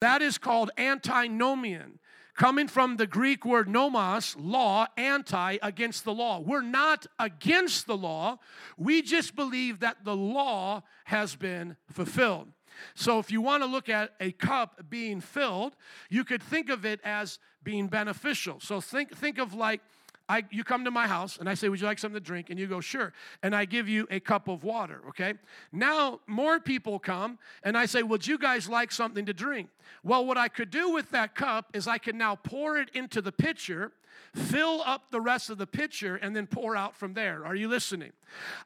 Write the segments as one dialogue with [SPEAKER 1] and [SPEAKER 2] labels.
[SPEAKER 1] That is called antinomian coming from the Greek word nomos, law, anti, against the law. We're not against the law, we just believe that the law has been fulfilled. So, if you want to look at a cup being filled, you could think of it as being beneficial. So, think, think of like I, you come to my house and I say, Would you like something to drink? And you go, Sure. And I give you a cup of water, okay? Now, more people come and I say, Would you guys like something to drink? Well, what I could do with that cup is I can now pour it into the pitcher fill up the rest of the pitcher, and then pour out from there. Are you listening?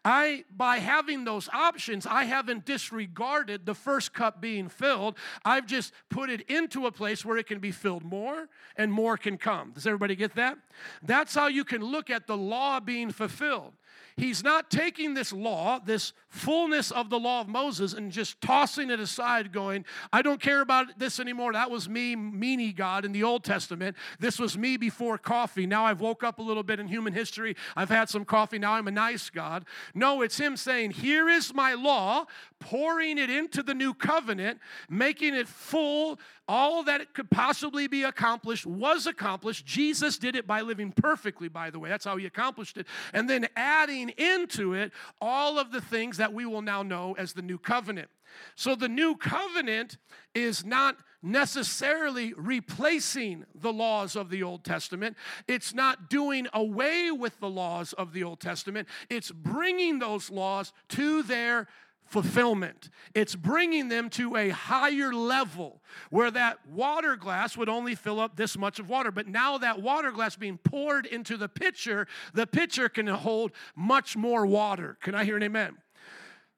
[SPEAKER 1] I, by having those options, I haven't disregarded the first cup being filled. I've just put it into a place where it can be filled more and more can come. Does everybody get that? That's how you can look at the law being fulfilled. He's not taking this law, this fullness of the law of Moses, and just tossing it aside, going, I don't care about this anymore. That was me, meanie God in the Old Testament. This was me before coffee. Now I've woke up a little bit in human history. I've had some coffee. Now I'm a nice God. No, it's Him saying, Here is my law, pouring it into the new covenant, making it full. All that it could possibly be accomplished was accomplished. Jesus did it by living perfectly, by the way. That's how He accomplished it. And then adding into it all of the things that we will now know as the new covenant. So the new covenant is not necessarily replacing the laws of the Old Testament. It's not doing away with the laws of the Old Testament. It's bringing those laws to their fulfillment. It's bringing them to a higher level where that water glass would only fill up this much of water. But now that water glass being poured into the pitcher, the pitcher can hold much more water. Can I hear an amen?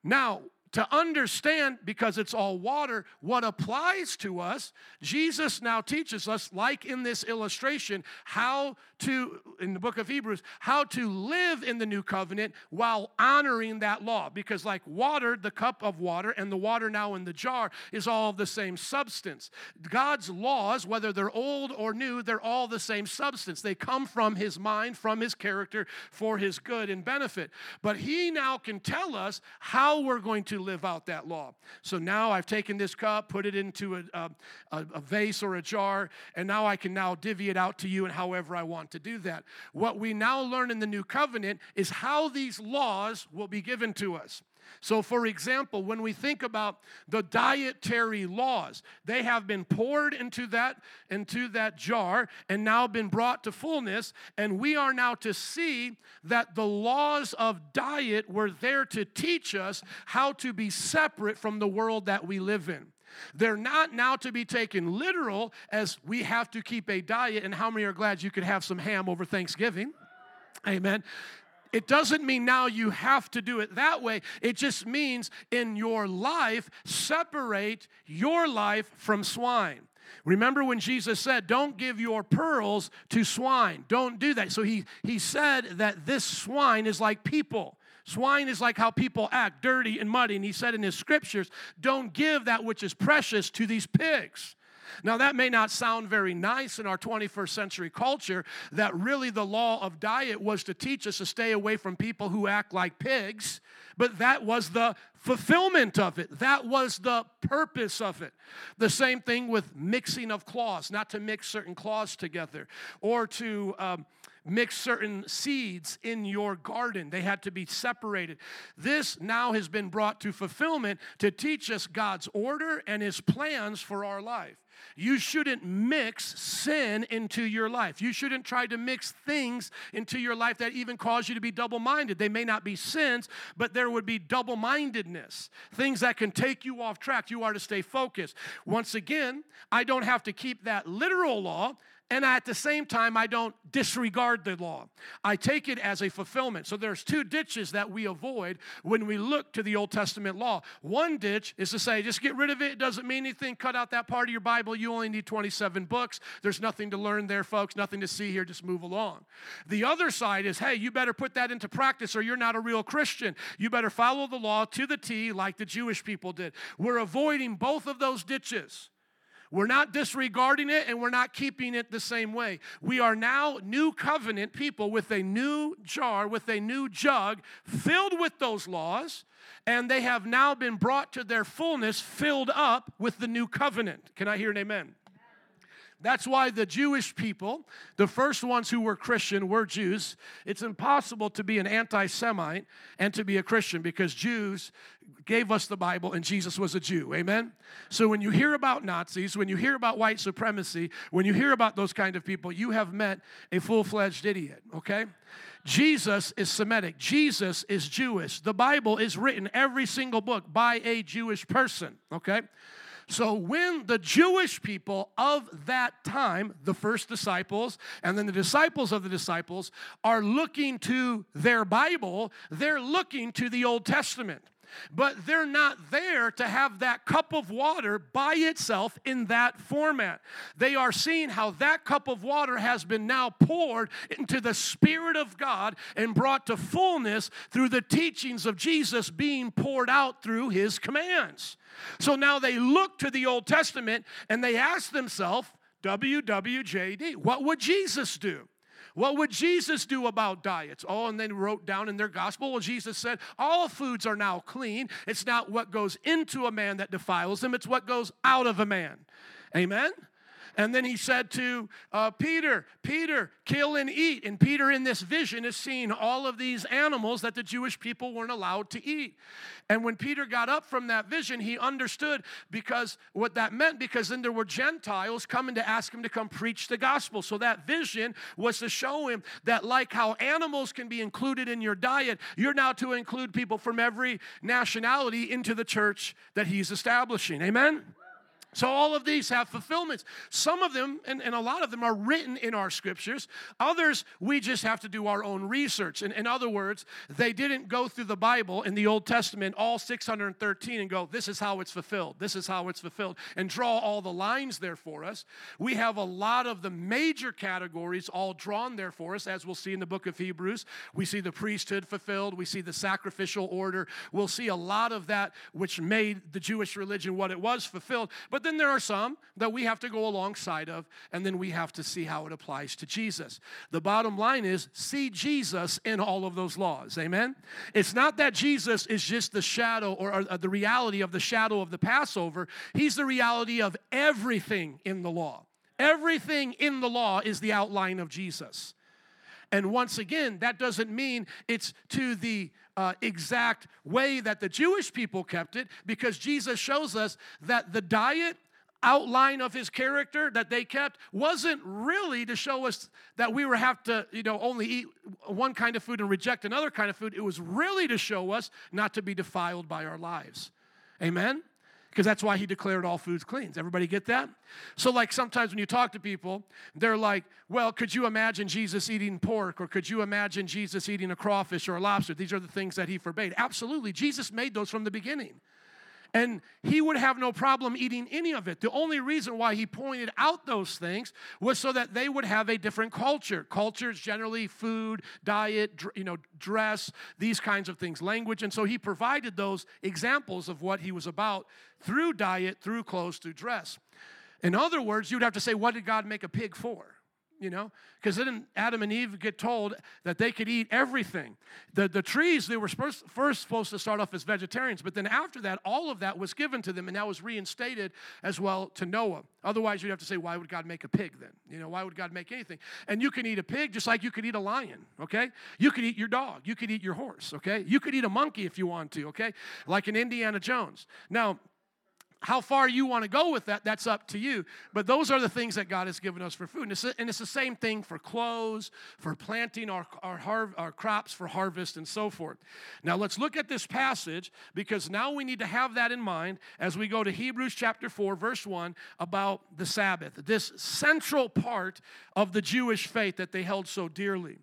[SPEAKER 1] Now, to understand, because it's all water, what applies to us, Jesus now teaches us, like in this illustration, how to, in the book of Hebrews, how to live in the new covenant while honoring that law. Because, like water, the cup of water, and the water now in the jar is all the same substance. God's laws, whether they're old or new, they're all the same substance. They come from His mind, from His character, for His good and benefit. But He now can tell us how we're going to live out that law. So now I've taken this cup, put it into a, a, a, vase or a jar, and now I can now divvy it out to you and however I want to do that. What we now learn in the new covenant is how these laws will be given to us. So, for example, when we think about the dietary laws, they have been poured into that, into that jar and now been brought to fullness. And we are now to see that the laws of diet were there to teach us how to be separate from the world that we live in. They're not now to be taken literal as we have to keep a diet. And how many are glad you could have some ham over Thanksgiving? Amen. It doesn't mean now you have to do it that way. It just means in your life, separate your life from swine. Remember when Jesus said, Don't give your pearls to swine. Don't do that. So he, he said that this swine is like people. Swine is like how people act, dirty and muddy. And he said in his scriptures, Don't give that which is precious to these pigs. Now, that may not sound very nice in our 21st century culture, that really the law of diet was to teach us to stay away from people who act like pigs, but that was the fulfillment of it. That was the purpose of it. The same thing with mixing of cloths, not to mix certain cloths together or to. Um, mix certain seeds in your garden. They had to be separated. This now has been brought to fulfillment to teach us God's order and His plans for our life. You shouldn't mix sin into your life. You shouldn't try to mix things into your life that even cause you to be double minded. They may not be sins, but there would be double mindedness, things that can take you off track. You are to stay focused. Once again, I don't have to keep that literal law and at the same time i don't disregard the law. I take it as a fulfillment. So there's two ditches that we avoid when we look to the old testament law. One ditch is to say just get rid of it. It doesn't mean anything. Cut out that part of your bible. You only need 27 books. There's nothing to learn there folks. Nothing to see here. Just move along. The other side is hey you better put that into practice or you're not a real christian. You better follow the law to the t like the jewish people did. We're avoiding both of those ditches We're not disregarding it and we're not keeping it the same way. We are now new covenant people with a new jar, with a new jug filled with those laws, and they have now been brought to their fullness, filled up with the new covenant. Can I hear an amen? That's why the Jewish people, the first ones who were Christian, were Jews. It's impossible to be an anti Semite and to be a Christian because Jews gave us the Bible and Jesus was a Jew. Amen? So when you hear about Nazis, when you hear about white supremacy, when you hear about those kind of people, you have met a full fledged idiot, okay? Jesus is Semitic. Jesus is Jewish. The Bible is written, every single book, by a Jewish person, okay? So when the Jewish people of that time, the first disciples, and then the disciples of the disciples, are looking to their Bible, they're looking to the Old Testament. But they're not there to have that cup of water by itself in that format. They are seeing how that cup of water has been now poured into the Spirit of God and brought to fullness through the teachings of Jesus being poured out through His commands. So now they look to the Old Testament and they ask themselves, WWJD, what would Jesus do? What would Jesus do about diets? Oh, and then wrote down in their gospel, well, Jesus said, all foods are now clean. It's not what goes into a man that defiles him, it's what goes out of a man. Amen? And then he said to uh, Peter, Peter, kill and eat. And Peter, in this vision, is seeing all of these animals that the Jewish people weren't allowed to eat. And when Peter got up from that vision, he understood because what that meant, because then there were Gentiles coming to ask him to come preach the gospel. So that vision was to show him that, like how animals can be included in your diet, you're now to include people from every nationality into the church that he's establishing. Amen? So, all of these have fulfillments. Some of them, and, and a lot of them, are written in our scriptures. Others, we just have to do our own research. And in other words, they didn't go through the Bible in the Old Testament, all 613, and go, this is how it's fulfilled, this is how it's fulfilled, and draw all the lines there for us. We have a lot of the major categories all drawn there for us, as we'll see in the book of Hebrews. We see the priesthood fulfilled, we see the sacrificial order. We'll see a lot of that which made the Jewish religion what it was fulfilled. But then there are some that we have to go alongside of, and then we have to see how it applies to Jesus. The bottom line is see Jesus in all of those laws. Amen? It's not that Jesus is just the shadow or, or uh, the reality of the shadow of the Passover, He's the reality of everything in the law. Everything in the law is the outline of Jesus. And once again, that doesn't mean it's to the uh, exact way that the Jewish people kept it, because Jesus shows us that the diet outline of his character that they kept wasn't really to show us that we were have to you know only eat one kind of food and reject another kind of food. It was really to show us not to be defiled by our lives. Amen because that's why he declared all foods clean. Does everybody get that? So, like sometimes when you talk to people, they're like, well, could you imagine Jesus eating pork or could you imagine Jesus eating a crawfish or a lobster? These are the things that he forbade. Absolutely. Jesus made those from the beginning. And he would have no problem eating any of it. The only reason why he pointed out those things was so that they would have a different culture. Culture is generally food, diet, you know, dress, these kinds of things, language. And so he provided those examples of what he was about through diet, through clothes, through dress. In other words, you'd have to say, what did God make a pig for? You know? Because then adam and eve get told that they could eat everything? The, the trees they were first, first supposed to start off as vegetarians but then after that all of that was given to them and that was reinstated as well to noah. Otherwise you'd have to say why would god make a pig then? You know why would god make anything? And you can eat a pig just like you could eat a lion okay? You could eat your dog. You could eat your horse okay? You could eat a monkey if you want to okay? Like in indiana jones. Now how far you want to go with that, that's up to you. But those are the things that God has given us for food. And it's, and it's the same thing for clothes, for planting our, our, har- our crops for harvest, and so forth. Now, let's look at this passage because now we need to have that in mind as we go to Hebrews chapter 4, verse 1, about the Sabbath, this central part of the Jewish faith that they held so dearly.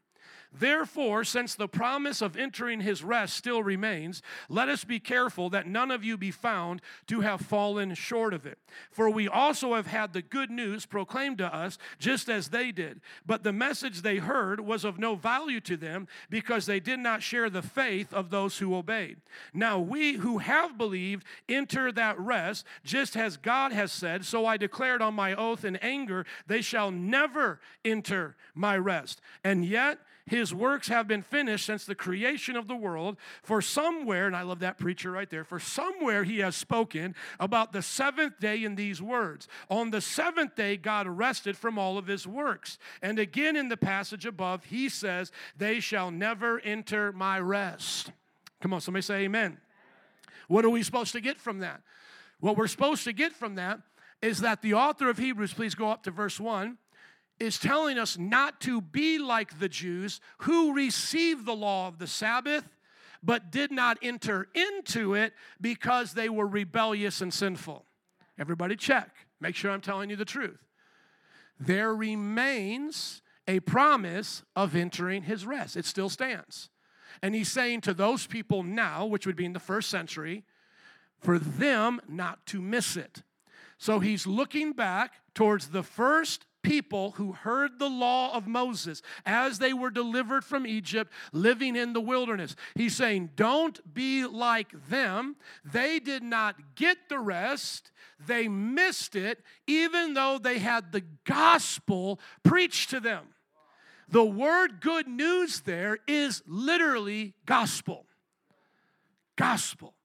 [SPEAKER 1] Therefore, since the promise of entering his rest still remains, let us be careful that none of you be found to have fallen short of it. For we also have had the good news proclaimed to us, just as they did. But the message they heard was of no value to them because they did not share the faith of those who obeyed. Now we who have believed enter that rest, just as God has said. So I declared on my oath in anger, they shall never enter my rest. And yet, his works have been finished since the creation of the world. For somewhere, and I love that preacher right there, for somewhere he has spoken about the seventh day in these words. On the seventh day, God rested from all of his works. And again in the passage above, he says, They shall never enter my rest. Come on, somebody say amen. What are we supposed to get from that? What we're supposed to get from that is that the author of Hebrews, please go up to verse 1 is telling us not to be like the Jews who received the law of the Sabbath but did not enter into it because they were rebellious and sinful. Everybody check. Make sure I'm telling you the truth. There remains a promise of entering his rest. It still stands. And he's saying to those people now, which would be in the first century, for them not to miss it. So he's looking back towards the first people who heard the law of Moses as they were delivered from Egypt, living in the wilderness. He's saying, Don't be like them. They did not get the rest, they missed it, even though they had the gospel preached to them. The word good news there is literally gospel. Gospel.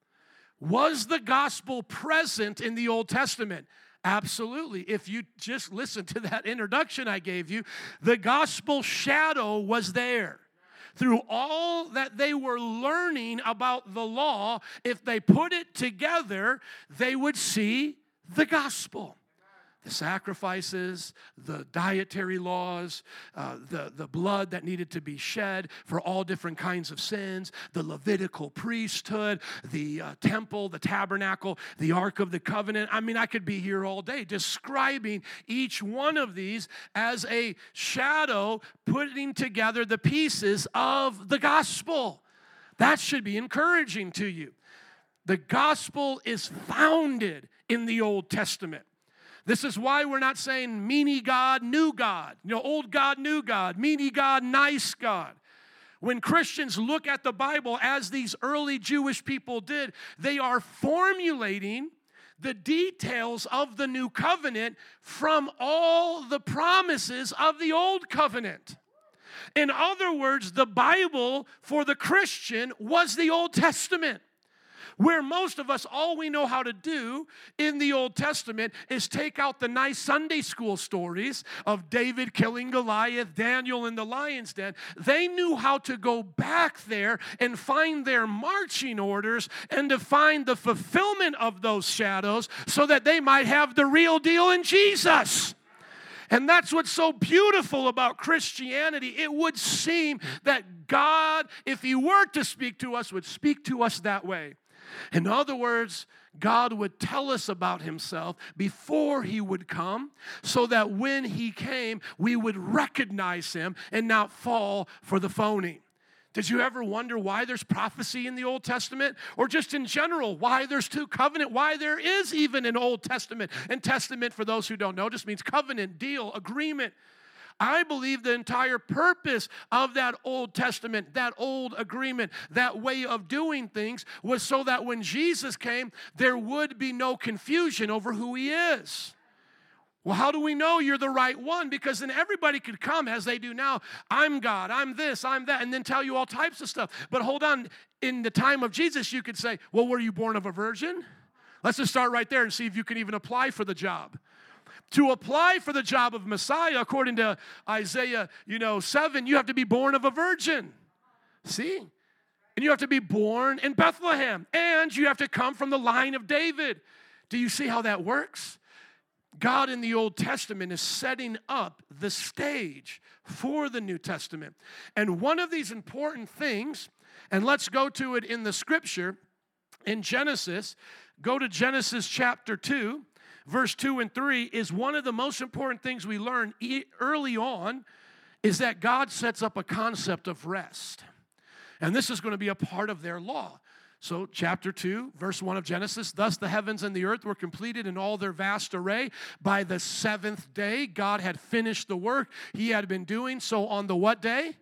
[SPEAKER 1] Was the gospel present in the Old Testament? Absolutely. If you just listen to that introduction I gave you, the gospel shadow was there. Through all that they were learning about the law, if they put it together, they would see the gospel sacrifices, the dietary laws, uh, the, the blood that needed to be shed for all different kinds of sins, the Levitical priesthood, the uh, temple, the tabernacle, the Ark of the Covenant. I mean, I could be here all day describing each one of these as a shadow putting together the pieces of the gospel. That should be encouraging to you. The gospel is founded in the Old Testament. This is why we're not saying meanie God, new God. You know, old God, new God, meanie God, nice God. When Christians look at the Bible as these early Jewish people did, they are formulating the details of the new covenant from all the promises of the old covenant. In other words, the Bible for the Christian was the Old Testament. Where most of us, all we know how to do in the Old Testament is take out the nice Sunday school stories of David killing Goliath, Daniel in the lion's den. They knew how to go back there and find their marching orders and to find the fulfillment of those shadows so that they might have the real deal in Jesus. And that's what's so beautiful about Christianity. It would seem that God, if He were to speak to us, would speak to us that way. In other words, God would tell us about himself before he would come so that when he came, we would recognize him and not fall for the phony. Did you ever wonder why there's prophecy in the Old Testament? Or just in general, why there's two covenant, why there is even an Old Testament? And testament, for those who don't know, just means covenant, deal, agreement. I believe the entire purpose of that Old Testament, that old agreement, that way of doing things was so that when Jesus came, there would be no confusion over who he is. Well, how do we know you're the right one? Because then everybody could come as they do now. I'm God, I'm this, I'm that, and then tell you all types of stuff. But hold on, in the time of Jesus, you could say, Well, were you born of a virgin? Let's just start right there and see if you can even apply for the job to apply for the job of Messiah, according to Isaiah, you know, 7, you have to be born of a virgin. See? And you have to be born in Bethlehem. And you have to come from the line of David. Do you see how that works? God in the Old Testament is setting up the stage for the New Testament. And one of these important things, and let's go to it in the scripture in Genesis, go to Genesis chapter 2 verse 2 and 3 is one of the most important things we learn early on is that God sets up a concept of rest. And this is going to be a part of their law. So, chapter 2, verse 1 of Genesis Thus the heavens and the earth were completed in all their vast array. By the seventh day, God had finished the work he had been doing. So, on the what day?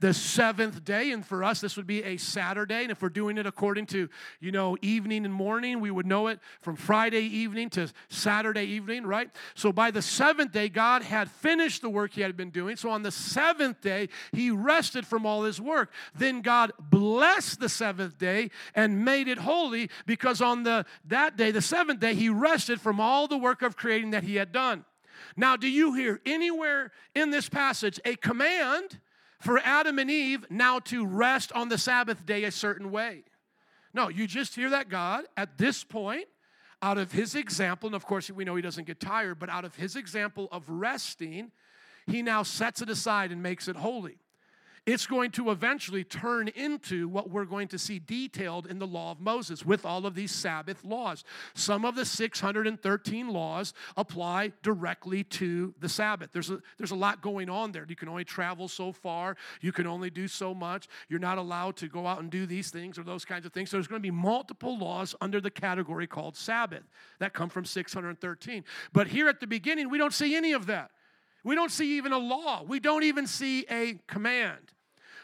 [SPEAKER 1] The seventh day. And for us, this would be a Saturday. And if we're doing it according to, you know, evening and morning, we would know it from Friday evening to Saturday evening, right? So by the seventh day, God had finished the work he had been doing. So on the seventh day, he rested from all his work. Then God blessed the seventh day and made it holy because on the that day, the seventh day, he rested from all the work of creating that he had done. Now, do you hear anywhere in this passage a command for Adam and Eve now to rest on the Sabbath day a certain way. No, you just hear that God, at this point, out of his example, and of course we know he doesn't get tired, but out of his example of resting, he now sets it aside and makes it holy it's going to eventually turn into what we're going to see detailed in the law of Moses with all of these Sabbath laws. Some of the 613 laws apply directly to the Sabbath. There's a, there's a lot going on there. You can only travel so far, you can only do so much. You're not allowed to go out and do these things or those kinds of things. So there's going to be multiple laws under the category called Sabbath that come from 613. But here at the beginning, we don't see any of that. We don't see even a law. We don't even see a command.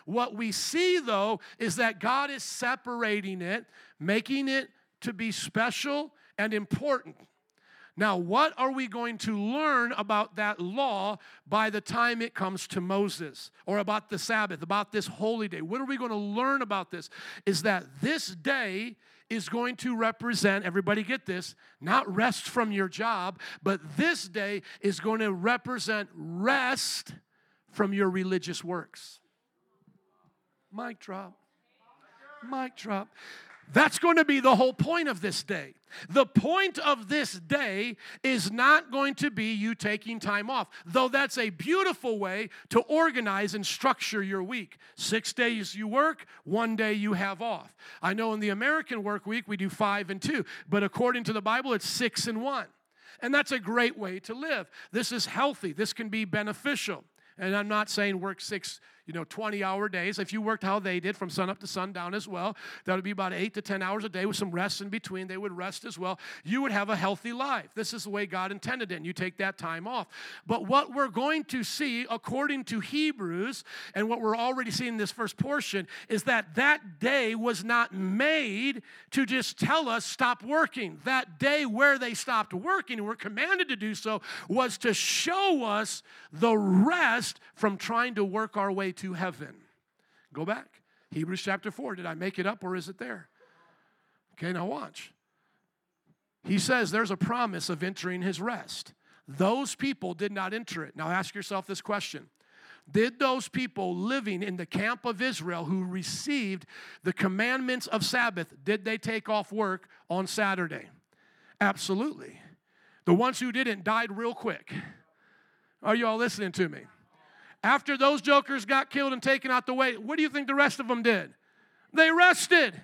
[SPEAKER 1] What we see, though, is that God is separating it, making it to be special and important. Now, what are we going to learn about that law by the time it comes to Moses or about the Sabbath, about this holy day? What are we going to learn about this? Is that this day is going to represent, everybody get this, not rest from your job, but this day is going to represent rest from your religious works. Mic drop. Mic drop. That's going to be the whole point of this day. The point of this day is not going to be you taking time off, though that's a beautiful way to organize and structure your week. Six days you work, one day you have off. I know in the American work week we do five and two, but according to the Bible, it's six and one. And that's a great way to live. This is healthy, this can be beneficial. And I'm not saying work six you know, 20 hour days. If you worked how they did from sun up to sundown as well, that would be about eight to 10 hours a day with some rest in between. They would rest as well. You would have a healthy life. This is the way God intended it, and you take that time off. But what we're going to see, according to Hebrews, and what we're already seeing in this first portion, is that that day was not made to just tell us stop working. That day where they stopped working and were commanded to do so was to show us the rest from trying to work our way to heaven. Go back. Hebrews chapter 4. Did I make it up or is it there? Okay, now watch. He says there's a promise of entering his rest. Those people did not enter it. Now ask yourself this question Did those people living in the camp of Israel who received the commandments of Sabbath, did they take off work on Saturday? Absolutely. The ones who didn't died real quick. Are you all listening to me? After those jokers got killed and taken out the way, what do you think the rest of them did? They rested.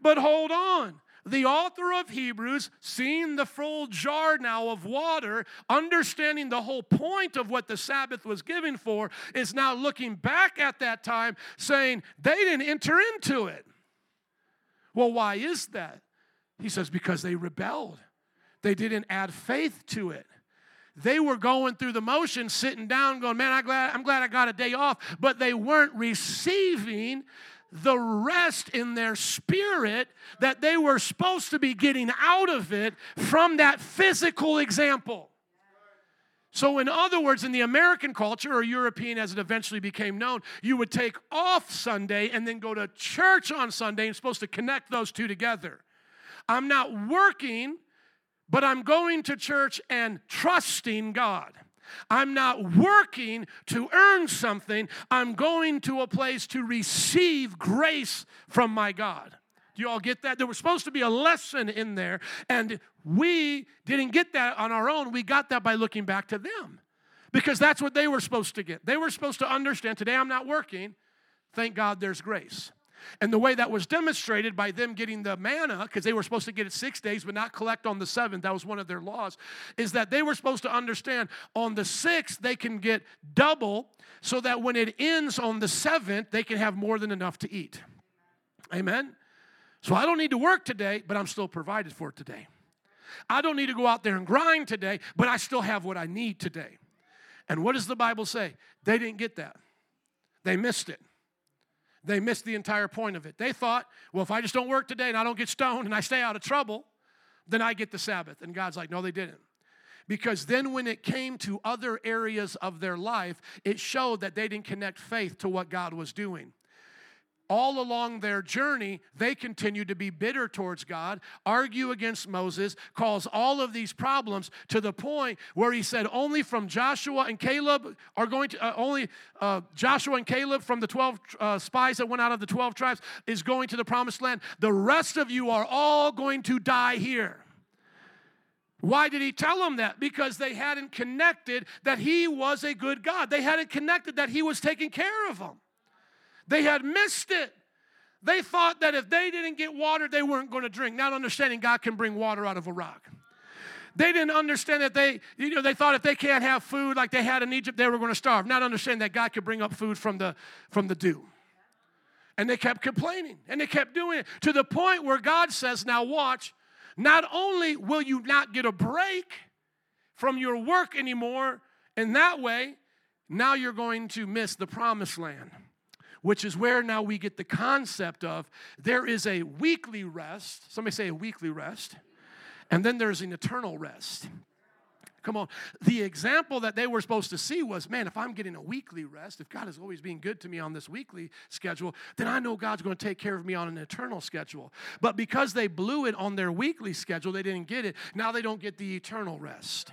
[SPEAKER 1] But hold on. The author of Hebrews, seeing the full jar now of water, understanding the whole point of what the Sabbath was given for, is now looking back at that time saying they didn't enter into it. Well, why is that? He says, because they rebelled. They didn't add faith to it. They were going through the motions, sitting down, going, Man, I'm glad, I'm glad I got a day off. But they weren't receiving the rest in their spirit that they were supposed to be getting out of it from that physical example. So, in other words, in the American culture or European as it eventually became known, you would take off Sunday and then go to church on Sunday and supposed to connect those two together. I'm not working but I'm going to church and trusting God. I'm not working to earn something. I'm going to a place to receive grace from my God. Do you all get that? There was supposed to be a lesson in there, and we didn't get that on our own. We got that by looking back to them because that's what they were supposed to get. They were supposed to understand today I'm not working. Thank God there's grace. And the way that was demonstrated by them getting the manna, because they were supposed to get it six days but not collect on the seventh, that was one of their laws, is that they were supposed to understand on the sixth they can get double so that when it ends on the seventh, they can have more than enough to eat. Amen? So I don't need to work today, but I'm still provided for today. I don't need to go out there and grind today, but I still have what I need today. And what does the Bible say? They didn't get that, they missed it. They missed the entire point of it. They thought, well, if I just don't work today and I don't get stoned and I stay out of trouble, then I get the Sabbath. And God's like, no, they didn't. Because then when it came to other areas of their life, it showed that they didn't connect faith to what God was doing all along their journey, they continue to be bitter towards God, argue against Moses, cause all of these problems to the point where he said, Only from Joshua and Caleb are going to, uh, only uh, Joshua and Caleb from the 12 uh, spies that went out of the 12 tribes is going to the promised land. The rest of you are all going to die here. Why did he tell them that? Because they hadn't connected that he was a good God. They hadn't connected that he was taking care of them. They had missed it. They thought that if they didn't get water, they weren't going to drink, not understanding God can bring water out of a rock. They didn't understand that they, you know, they thought if they can't have food like they had in Egypt, they were going to starve, not understanding that God could bring up food from the, from the dew. And they kept complaining and they kept doing it to the point where God says, Now watch, not only will you not get a break from your work anymore in that way, now you're going to miss the promised land which is where now we get the concept of there is a weekly rest. Somebody say a weekly rest. And then there's an eternal rest. Come on. The example that they were supposed to see was man, if I'm getting a weekly rest, if God is always being good to me on this weekly schedule, then I know God's going to take care of me on an eternal schedule. But because they blew it on their weekly schedule, they didn't get it. Now they don't get the eternal rest.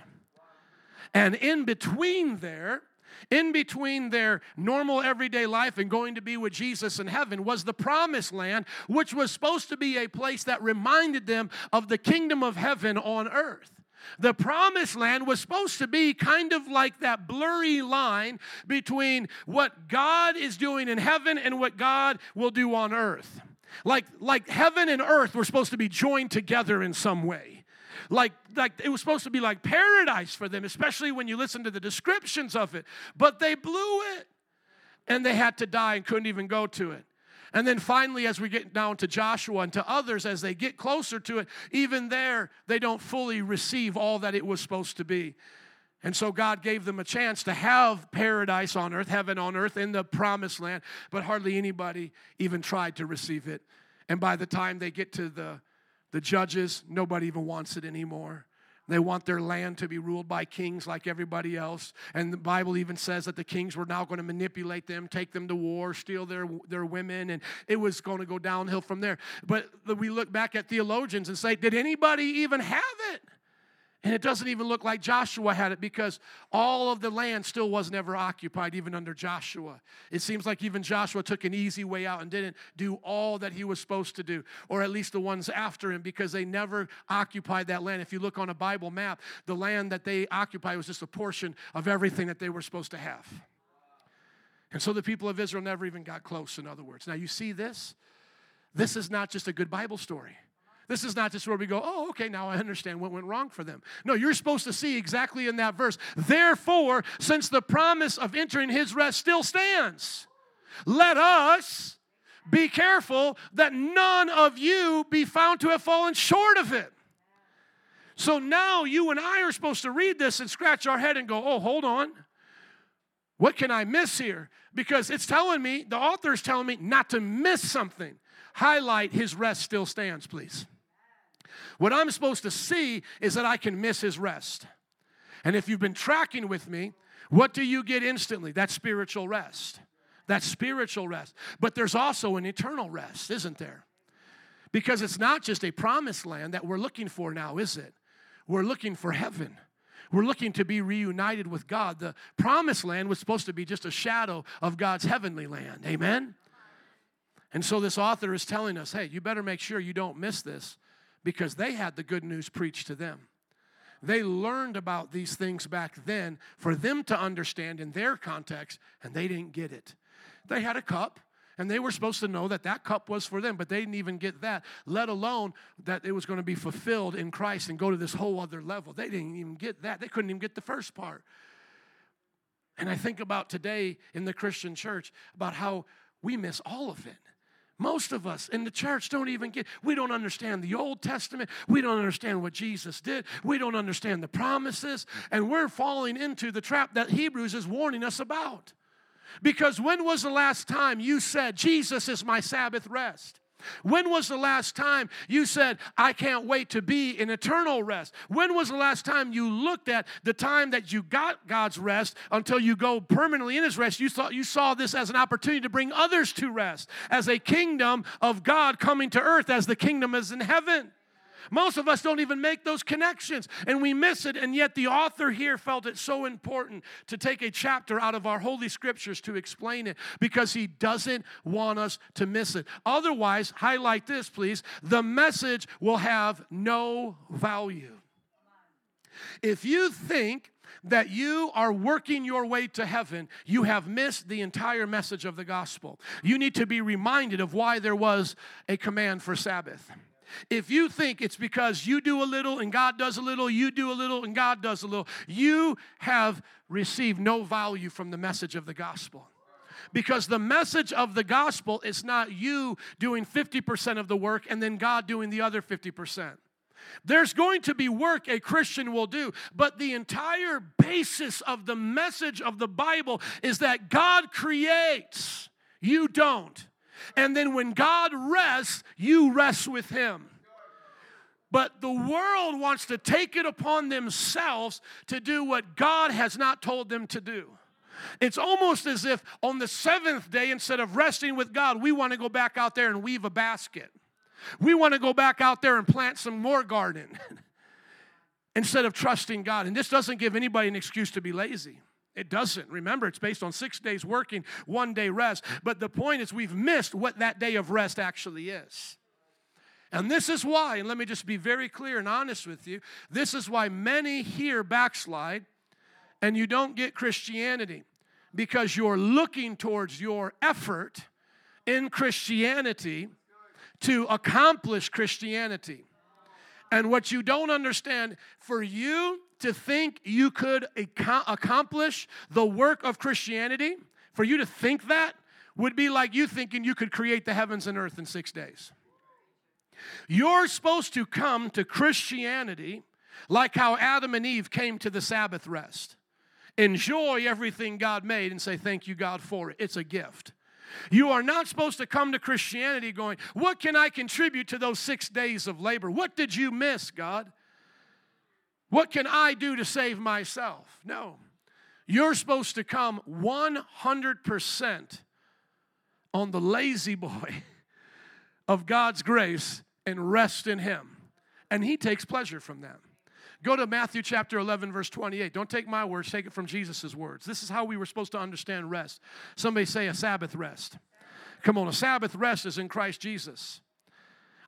[SPEAKER 1] And in between there, in between their normal everyday life and going to be with Jesus in heaven was the promised land, which was supposed to be a place that reminded them of the kingdom of heaven on earth. The promised land was supposed to be kind of like that blurry line between what God is doing in heaven and what God will do on earth. Like, like heaven and earth were supposed to be joined together in some way like, like it was supposed to be like paradise for them, especially when you listen to the descriptions of it. But they blew it and they had to die and couldn't even go to it. And then finally, as we get down to Joshua and to others, as they get closer to it, even there, they don't fully receive all that it was supposed to be. And so God gave them a chance to have paradise on earth, heaven on earth, in the promised land, but hardly anybody even tried to receive it. And by the time they get to the the judges, nobody even wants it anymore. They want their land to be ruled by kings like everybody else. And the Bible even says that the kings were now going to manipulate them, take them to war, steal their, their women, and it was going to go downhill from there. But we look back at theologians and say, did anybody even have it? And it doesn't even look like Joshua had it because all of the land still wasn't ever occupied, even under Joshua. It seems like even Joshua took an easy way out and didn't do all that he was supposed to do, or at least the ones after him, because they never occupied that land. If you look on a Bible map, the land that they occupied was just a portion of everything that they were supposed to have. And so the people of Israel never even got close, in other words. Now, you see this? This is not just a good Bible story. This is not just where we go, oh, okay, now I understand what went wrong for them. No, you're supposed to see exactly in that verse. Therefore, since the promise of entering his rest still stands, let us be careful that none of you be found to have fallen short of it. So now you and I are supposed to read this and scratch our head and go, oh, hold on. What can I miss here? Because it's telling me, the author is telling me not to miss something. Highlight his rest still stands, please. What I'm supposed to see is that I can miss his rest. And if you've been tracking with me, what do you get instantly? That spiritual rest. That spiritual rest. But there's also an eternal rest, isn't there? Because it's not just a promised land that we're looking for now, is it? We're looking for heaven. We're looking to be reunited with God. The promised land was supposed to be just a shadow of God's heavenly land. Amen? And so this author is telling us hey, you better make sure you don't miss this because they had the good news preached to them. They learned about these things back then for them to understand in their context, and they didn't get it. They had a cup, And they were supposed to know that that cup was for them, but they didn't even get that, let alone that it was going to be fulfilled in Christ and go to this whole other level. They didn't even get that. They couldn't even get the first part. And I think about today in the Christian church about how we miss all of it. Most of us in the church don't even get, we don't understand the Old Testament. We don't understand what Jesus did. We don't understand the promises. And we're falling into the trap that Hebrews is warning us about. Because when was the last time you said, Jesus is my Sabbath rest? When was the last time you said, I can't wait to be in eternal rest? When was the last time you looked at the time that you got God's rest until you go permanently in His rest? You, thought, you saw this as an opportunity to bring others to rest, as a kingdom of God coming to earth, as the kingdom is in heaven. Most of us don't even make those connections and we miss it. And yet, the author here felt it so important to take a chapter out of our Holy Scriptures to explain it because he doesn't want us to miss it. Otherwise, highlight this, please the message will have no value. If you think that you are working your way to heaven, you have missed the entire message of the gospel. You need to be reminded of why there was a command for Sabbath. If you think it's because you do a little and God does a little, you do a little and God does a little, you have received no value from the message of the gospel. Because the message of the gospel is not you doing 50% of the work and then God doing the other 50%. There's going to be work a Christian will do, but the entire basis of the message of the Bible is that God creates, you don't. And then when God rests, you rest with Him. But the world wants to take it upon themselves to do what God has not told them to do. It's almost as if on the seventh day, instead of resting with God, we want to go back out there and weave a basket. We want to go back out there and plant some more garden instead of trusting God. And this doesn't give anybody an excuse to be lazy. It doesn't. Remember, it's based on six days working, one day rest. But the point is, we've missed what that day of rest actually is. And this is why, and let me just be very clear and honest with you this is why many here backslide and you don't get Christianity because you're looking towards your effort in Christianity to accomplish Christianity. And what you don't understand, for you to think you could accomplish the work of Christianity, for you to think that, would be like you thinking you could create the heavens and earth in six days. You're supposed to come to Christianity like how Adam and Eve came to the Sabbath rest. Enjoy everything God made and say, Thank you, God, for it. It's a gift. You are not supposed to come to Christianity going, What can I contribute to those six days of labor? What did you miss, God? What can I do to save myself? No. You're supposed to come 100% on the La-Z-Boy of God's grace and rest in Him. And He takes pleasure from that. Go to Matthew chapter 11, verse 28. Don't take my words, take it from Jesus' words. This is how we were supposed to understand rest. Somebody say a Sabbath rest. Come on, a Sabbath rest is in Christ Jesus.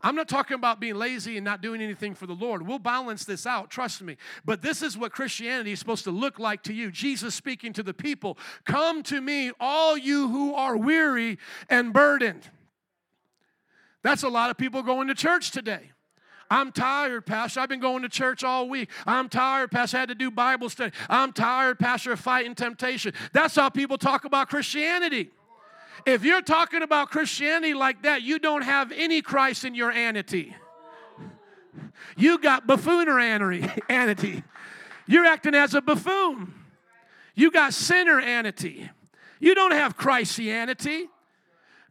[SPEAKER 1] I'm not talking about being lazy and not doing anything for the Lord. We'll balance this out, trust me. But this is what Christianity is supposed to look like to you. Jesus speaking to the people Come to me, all you who are weary and burdened. That's a lot of people going to church today. I'm tired, Pastor. I've been going to church all week. I'm tired, Pastor. I had to do Bible study. I'm tired, Pastor, of fighting temptation. That's how people talk about Christianity. If you're talking about Christianity like that, you don't have any Christ in your anity. You got buffoonery anity. You're acting as a buffoon. You got sinner anity. You don't have Christianity.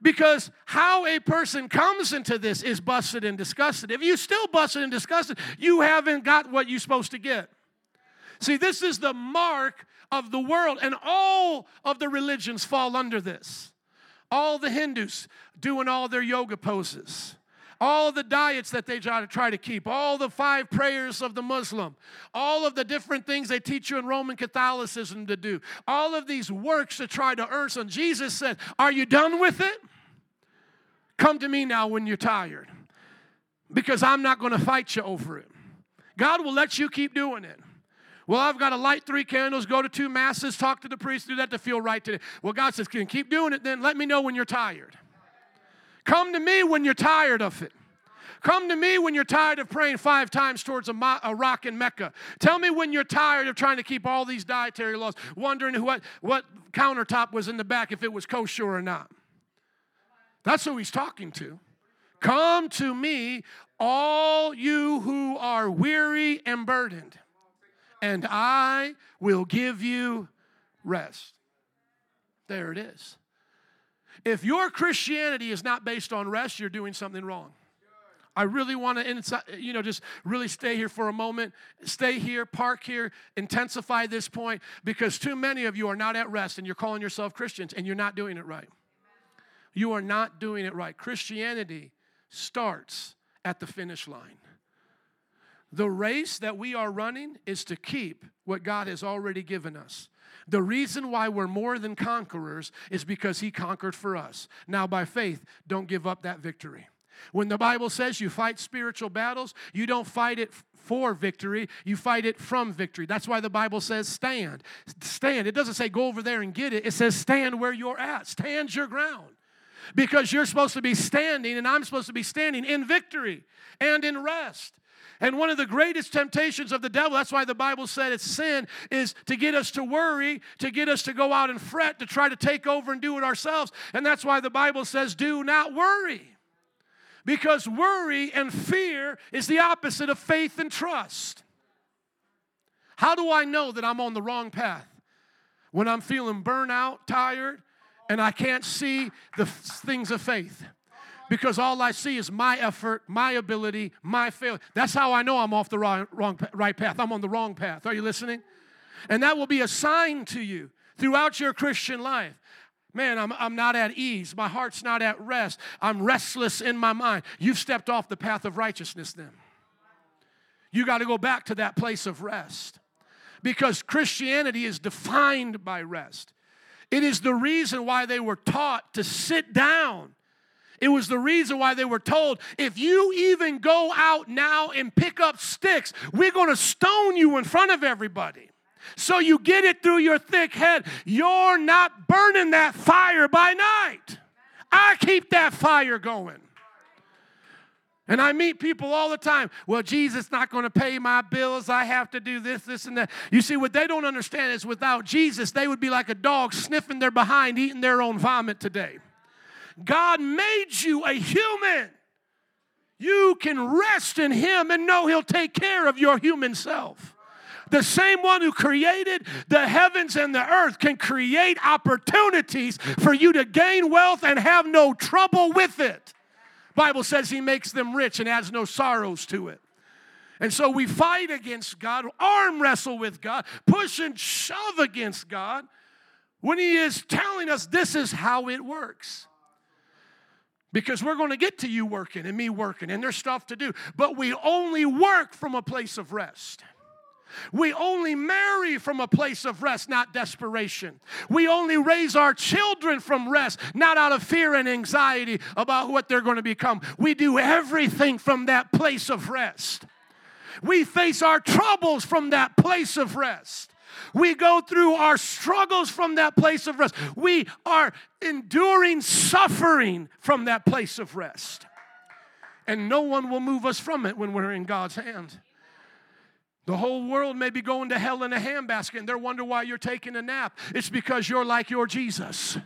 [SPEAKER 1] Because how a person comes into this is busted and disgusted. If you still busted and disgusted, you haven't got what you're supposed to get. See, this is the mark of the world, and all of the religions fall under this all the Hindus doing all their yoga poses, all the diets that they try to keep, all the five prayers of the Muslim, all of the different things they teach you in Roman Catholicism to do, all of these works to try to earn some. Jesus said, Are you done with it? Come to me now when you're tired, because I'm not going to fight you over it. God will let you keep doing it. Well, I've got to light three candles, go to two masses, talk to the priest, do that to feel right today. Well, God says, Can keep doing it then? Let me know when you're tired. Come to me when you're tired of it. Come to me when you're tired of praying five times towards a, mo- a, rock in Mecca. Tell me when you're tired of trying to keep all these dietary laws, wondering what, what countertop was in the back, if it was kosher or not. That's who he's talking to. Come to me, all you who are weary and burdened, and I will give you rest. There it is. If your Christianity is not based on rest, you're doing something wrong. I really want to, you know, just really stay here for a moment. Stay here, park here, intensify this point because too many of you are not at rest and you're calling yourself Christians and you're not doing it right. You are not doing it right. Christianity starts at the finish line. The race that we are running is to keep what God has already given us. The reason why we're more than conquerors is because He conquered for us. Now, by faith, don't give up that victory. When the Bible says you fight spiritual battles, you don't fight it for victory, you fight it from victory. That's why the Bible says stand. Stand. It doesn't say go over there and get it, it says stand where you're at, stand your ground. Because you're supposed to be standing, and I'm supposed to be standing in victory and in rest. And one of the greatest temptations of the devil, that's why the Bible said it's sin, is to get us to worry, to get us to go out and fret, to try to take over and do it ourselves. And that's why the Bible says, do not worry. Because worry and fear is the opposite of faith and trust. How do I know that I'm on the wrong path? When I'm feeling burnout, tired, and I can't see the things of faith because all I see is my effort, my ability, my failure. That's how I know I'm off the wrong, wrong right path. I'm on the wrong path. Are you listening? And that will be a sign to you throughout your Christian life. Man, I'm, I'm not at ease. My heart's not at rest. I'm restless in my mind. You've stepped off the path of righteousness then. You got to go back to that place of rest because Christianity is defined by rest. It is the reason why they were taught to sit down it was the reason why they were told if you even go out now and pick up sticks, we're going to stone you in front of everybody. So you get it through your thick head. You're not burning that fire by night. I keep that fire going. And I meet people all the time. Well, Jesus not going to pay my bills. I have to do this, this, and that. You see, what they don't understand is without Jesus, they would be like a dog sniffing their behind, eating their own vomit today. God made you a human. You can rest in Him and know He'll take care of your human self. The same one who created the heavens and the earth can create opportunities for you to gain wealth and have no trouble with it. Bible says he makes them rich and adds no sorrows to it. And so we fight against God, arm wrestle with God, push and shove against God when he is telling us this is how it works. Because we're going to get to you working and me working, and there's stuff to do. But we only work from a place of rest. We only marry from a place of rest, not desperation. We only raise our children from rest, not out of fear and anxiety about what they're going to become. We do everything from that place of rest. We face our troubles from that place of rest. We go through our struggles from that place of rest. We are enduring suffering from that place of rest. And no one will move us from it when we're in God's hand. The whole world may be going to hell in a handbasket and they're wondering why you're taking a nap. It's because you're like your Jesus.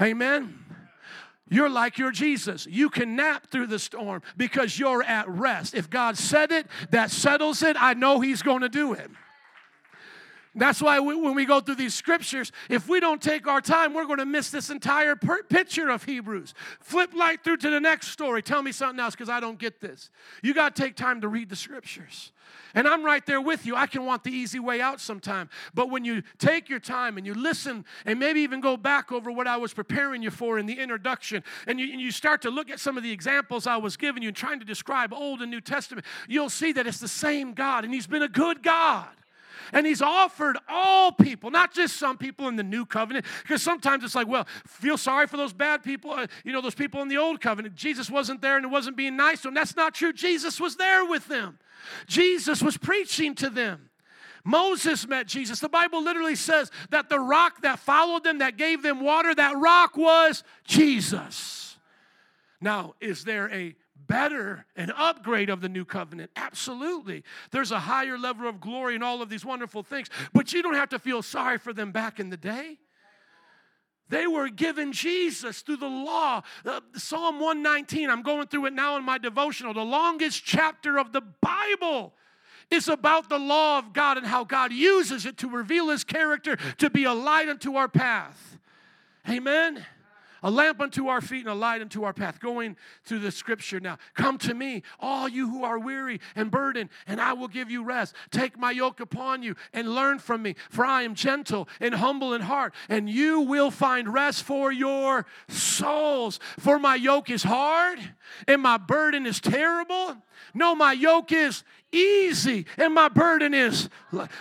[SPEAKER 1] Amen. You're like your Jesus. You can nap through the storm because you're at rest. If God said it, that settles it. I know He's going to do it. That's why we, when we go through these scriptures, if we don't take our time, we're going to miss this entire per- picture of Hebrews. Flip right through to the next story. Tell me something else because I don't get this. You got to take time to read the scriptures. And I'm right there with you. I can want the easy way out sometime. But when you take your time and you listen and maybe even go back over what I was preparing you for in the introduction, and you, and you start to look at some of the examples I was giving you and trying to describe Old and New Testament, you'll see that it's the same God, and He's been a good God. And he's offered all people, not just some people in the new covenant, because sometimes it's like, well, feel sorry for those bad people, uh, you know, those people in the old covenant. Jesus wasn't there and it wasn't being nice to them. That's not true. Jesus was there with them, Jesus was preaching to them. Moses met Jesus. The Bible literally says that the rock that followed them, that gave them water, that rock was Jesus. Now, is there a better, an upgrade of the new covenant? Absolutely. There's a higher level of glory and all of these wonderful things, but you don't have to feel sorry for them back in the day. They were given Jesus through the law. Uh, Psalm 119, I'm going through it now in my devotional, the longest chapter of the Bible is about the law of God and how God uses it to reveal his character, to be a light unto our path. Amen a lamp unto our feet and a light unto our path. Going through the scripture now. Come to me, all you who are weary and burdened, and I will give you rest. Take my yoke upon you and learn from me, for I am gentle and humble in heart, and you will find rest for your souls. For my yoke is hard and my burden is terrible. No, my yoke is easy and my burden is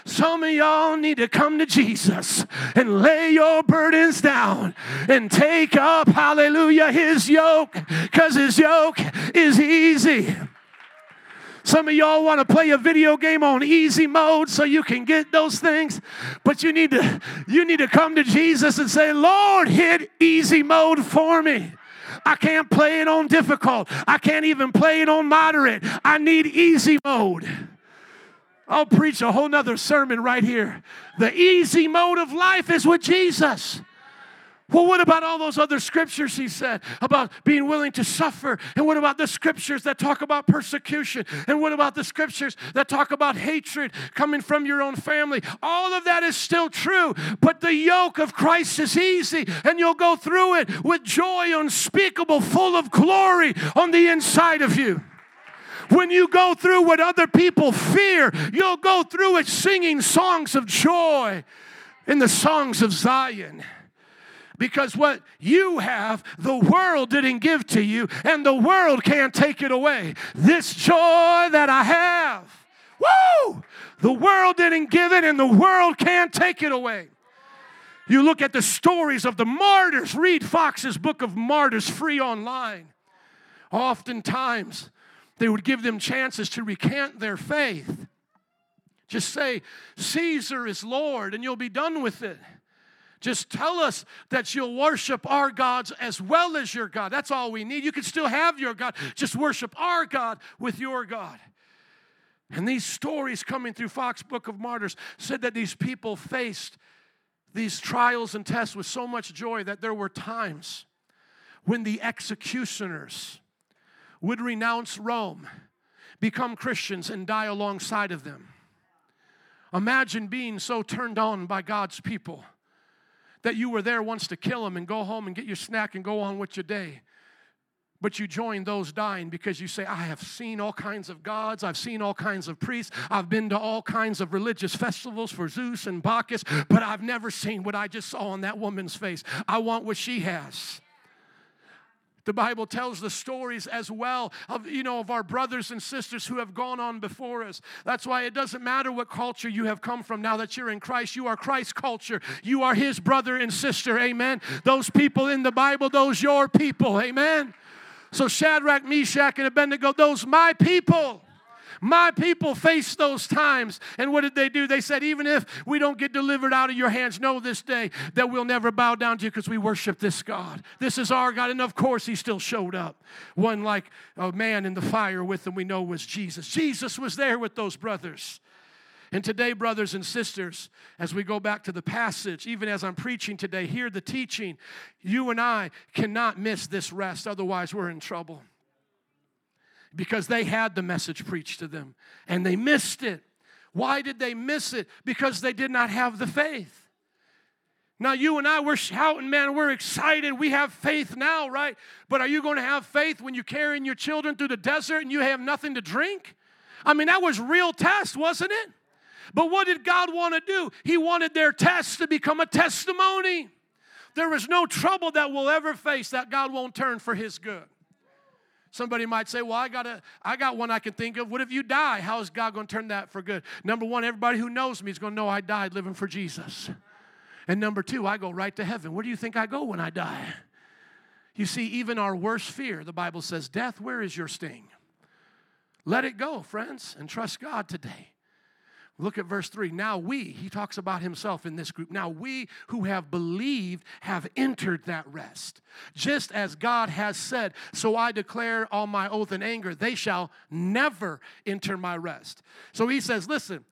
[SPEAKER 1] some of y'all need to come to jesus and lay your burdens down and take up hallelujah his yoke because his yoke is easy. Some of y'all want to play a video game on easy mode so you can get those things but you need to you need to come to jesus and say lord hit easy mode for me I can't play it on difficult. I can't even play it on moderate. I need easy mode. I'll preach a whole nother sermon right here. The easy mode of life is with Jesus. Well, what about all those other scriptures he said about being willing to suffer? And what about the scriptures that talk about persecution? And what about the scriptures that talk about hatred coming from your own family? All of that is still true, but the yoke of Christ is easy, and you'll go through it with joy unspeakable, full of glory on the inside of you. When you go through what other people fear, you'll go through it singing songs of joy in the songs of Zion because what you have, the world didn't give to you, and the world can't take it away. This joy that I have, woo! The world didn't give it, and the world can't take it away. You look at the stories of the martyrs, read Foxe's book of martyrs free online. Oftentimes, they would give them chances to recant their faith. Just say, Caesar is Lord, and you'll be done with it. Just tell us that you'll worship our gods as well as your God. That's all we need. You can still have your God, just worship our God with your God. And these stories coming through Foxe Book of Martyrs said that these people faced these trials and tests with so much joy that there were times when the executioners would renounce Rome, become Christians, and die alongside of them. Imagine being so turned on by God's people that you were there once to kill them and go home and get your snack and go on with your day. But you join those dying because you say, I have seen all kinds of gods, I've seen all kinds of priests, I've been to all kinds of religious festivals for Zeus and Bacchus, but I've never seen what I just saw on that woman's face. I want what she has. The Bible tells the stories as well of, you know, of our brothers and sisters who have gone on before us. That's why it doesn't matter what culture you have come from. Now that you're in Christ, you are Christ's culture. You are his brother and sister. Amen. Those people in the Bible, those your people. Amen. So Shadrach, Meshach, and Abednego, those my people. My people faced those times. And what did they do? They said, even if we don't get delivered out of your hands, know this day that we'll never bow down to you because we worship this God. This is our God. And of course, he still showed up. One like a man in the fire with them we know was Jesus. Jesus was there with those brothers. And today, brothers and sisters, as we go back to the passage, even as I'm preaching today, hear the teaching. You and I cannot miss this rest, otherwise, we're in trouble because they had the message preached to them and they missed it. Why did they miss it? Because they did not have the faith. Now, you and I, we're shouting, man, we're excited. We have faith now, right? But are you going to have faith when you're carrying your children through the desert and you have nothing to drink? I mean, that was real test, wasn't it? But what did God want to do? He wanted their test to become a testimony. There is no trouble that we'll ever face that God won't turn for His good. Somebody might say, Well, I got a, I got one I can think of. What if you die? How is God going to turn that for good? Number one, everybody who knows me is going to know I died living for Jesus. And number two, I go right to heaven. Where do you think I go when I die? You see, even our worst fear, the Bible says, Death, where is your sting? Let it go, friends, and trust God today. Look at verse 3. Now we, he talks about himself in this group. Now we who have believed have entered that rest. Just as God has said, so I declare on my oath and anger, they shall never enter my rest. So he says, listen,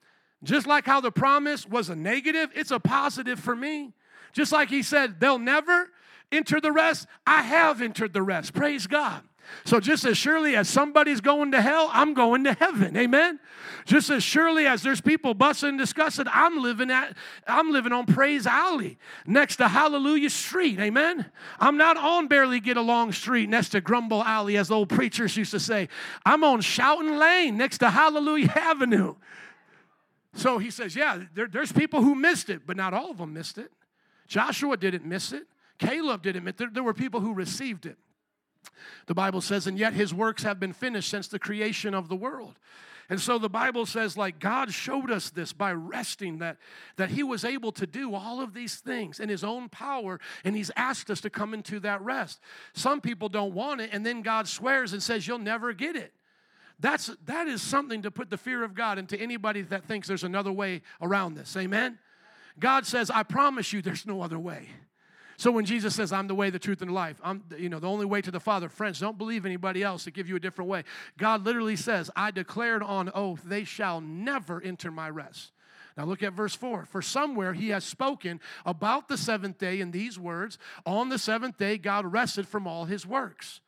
[SPEAKER 1] just like how the promise was a negative, it's a positive for me. Just like he said, they'll never enter the rest, I have entered the rest. Praise God. So, just as surely as somebody's going to hell, I'm going to heaven. Amen. Just as surely as there's people busting and discussing, I'm living at I'm living on Praise Alley next to Hallelujah Street. Amen. I'm not on Barely Get Along Street next to Grumble Alley, as the old preachers used to say. I'm on Shouting Lane next to Hallelujah Avenue. So he says, Yeah, there, there's people who missed it, but not all of them missed it. Joshua didn't miss it. Caleb didn't miss it. There, there were people who received it. The Bible says, and yet his works have been finished since the creation of the world. And so the Bible says, like, God showed us this by resting, that, that He was able to do all of these things in His own power, and He's asked us to come into that rest. Some people don't want it, and then God swears and says, You'll never get it. That's, that is something to put the fear of God into anybody that thinks there's another way around this. Amen? God says, I promise you there's no other way. So when Jesus says, I'm the way, the truth, and the life, I'm you know the only way to the Father, friends, don't believe anybody else to give you a different way. God literally says, I declared on oath, they shall never enter my rest. Now look at verse 4. For somewhere he has spoken about the seventh day in these words On the seventh day, God rested from all his works.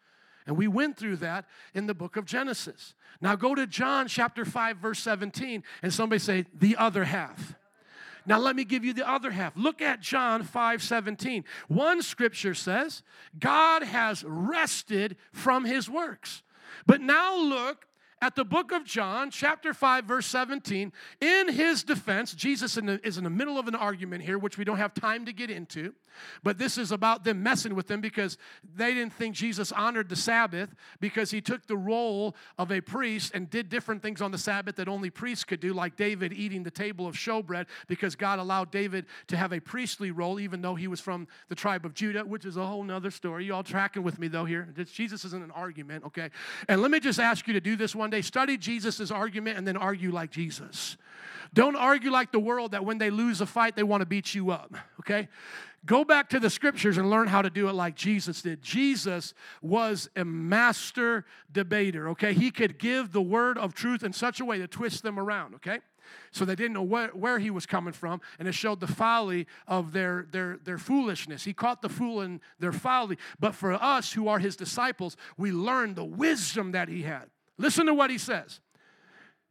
[SPEAKER 1] And we went through that in the book of Genesis. Now go to John chapter 5, verse 17, and somebody say, the other half. Now let me give you the other half. Look at John 5 17. One scripture says, God has rested from his works. But now look at the book of John, chapter 5, verse 17. In his defense, Jesus is in the middle of an argument here, which we don't have time to get into. But this is about them messing with them because they didn't think Jesus honored the Sabbath because he took the role of a priest and did different things on the Sabbath that only priests could do, like David eating the table of showbread because God allowed David to have a priestly role even though he was from the tribe of Judah, which is a whole nother story. You all tracking with me though here? Jesus isn't an argument, okay? And let me just ask you to do this one day. Study Jesus' argument and then argue like Jesus. Don't argue like the world that when they lose a fight, they want to beat you up, okay? Go back to the scriptures and learn how to do it like Jesus did. Jesus was a master debater, okay? He could give the word of truth in such a way to twist them around, okay? So they didn't know where, where he was coming from, and it showed the folly of their, their, their foolishness. He caught the fool in their folly. But for us who are his disciples, we learn the wisdom that he had. Listen to what he says.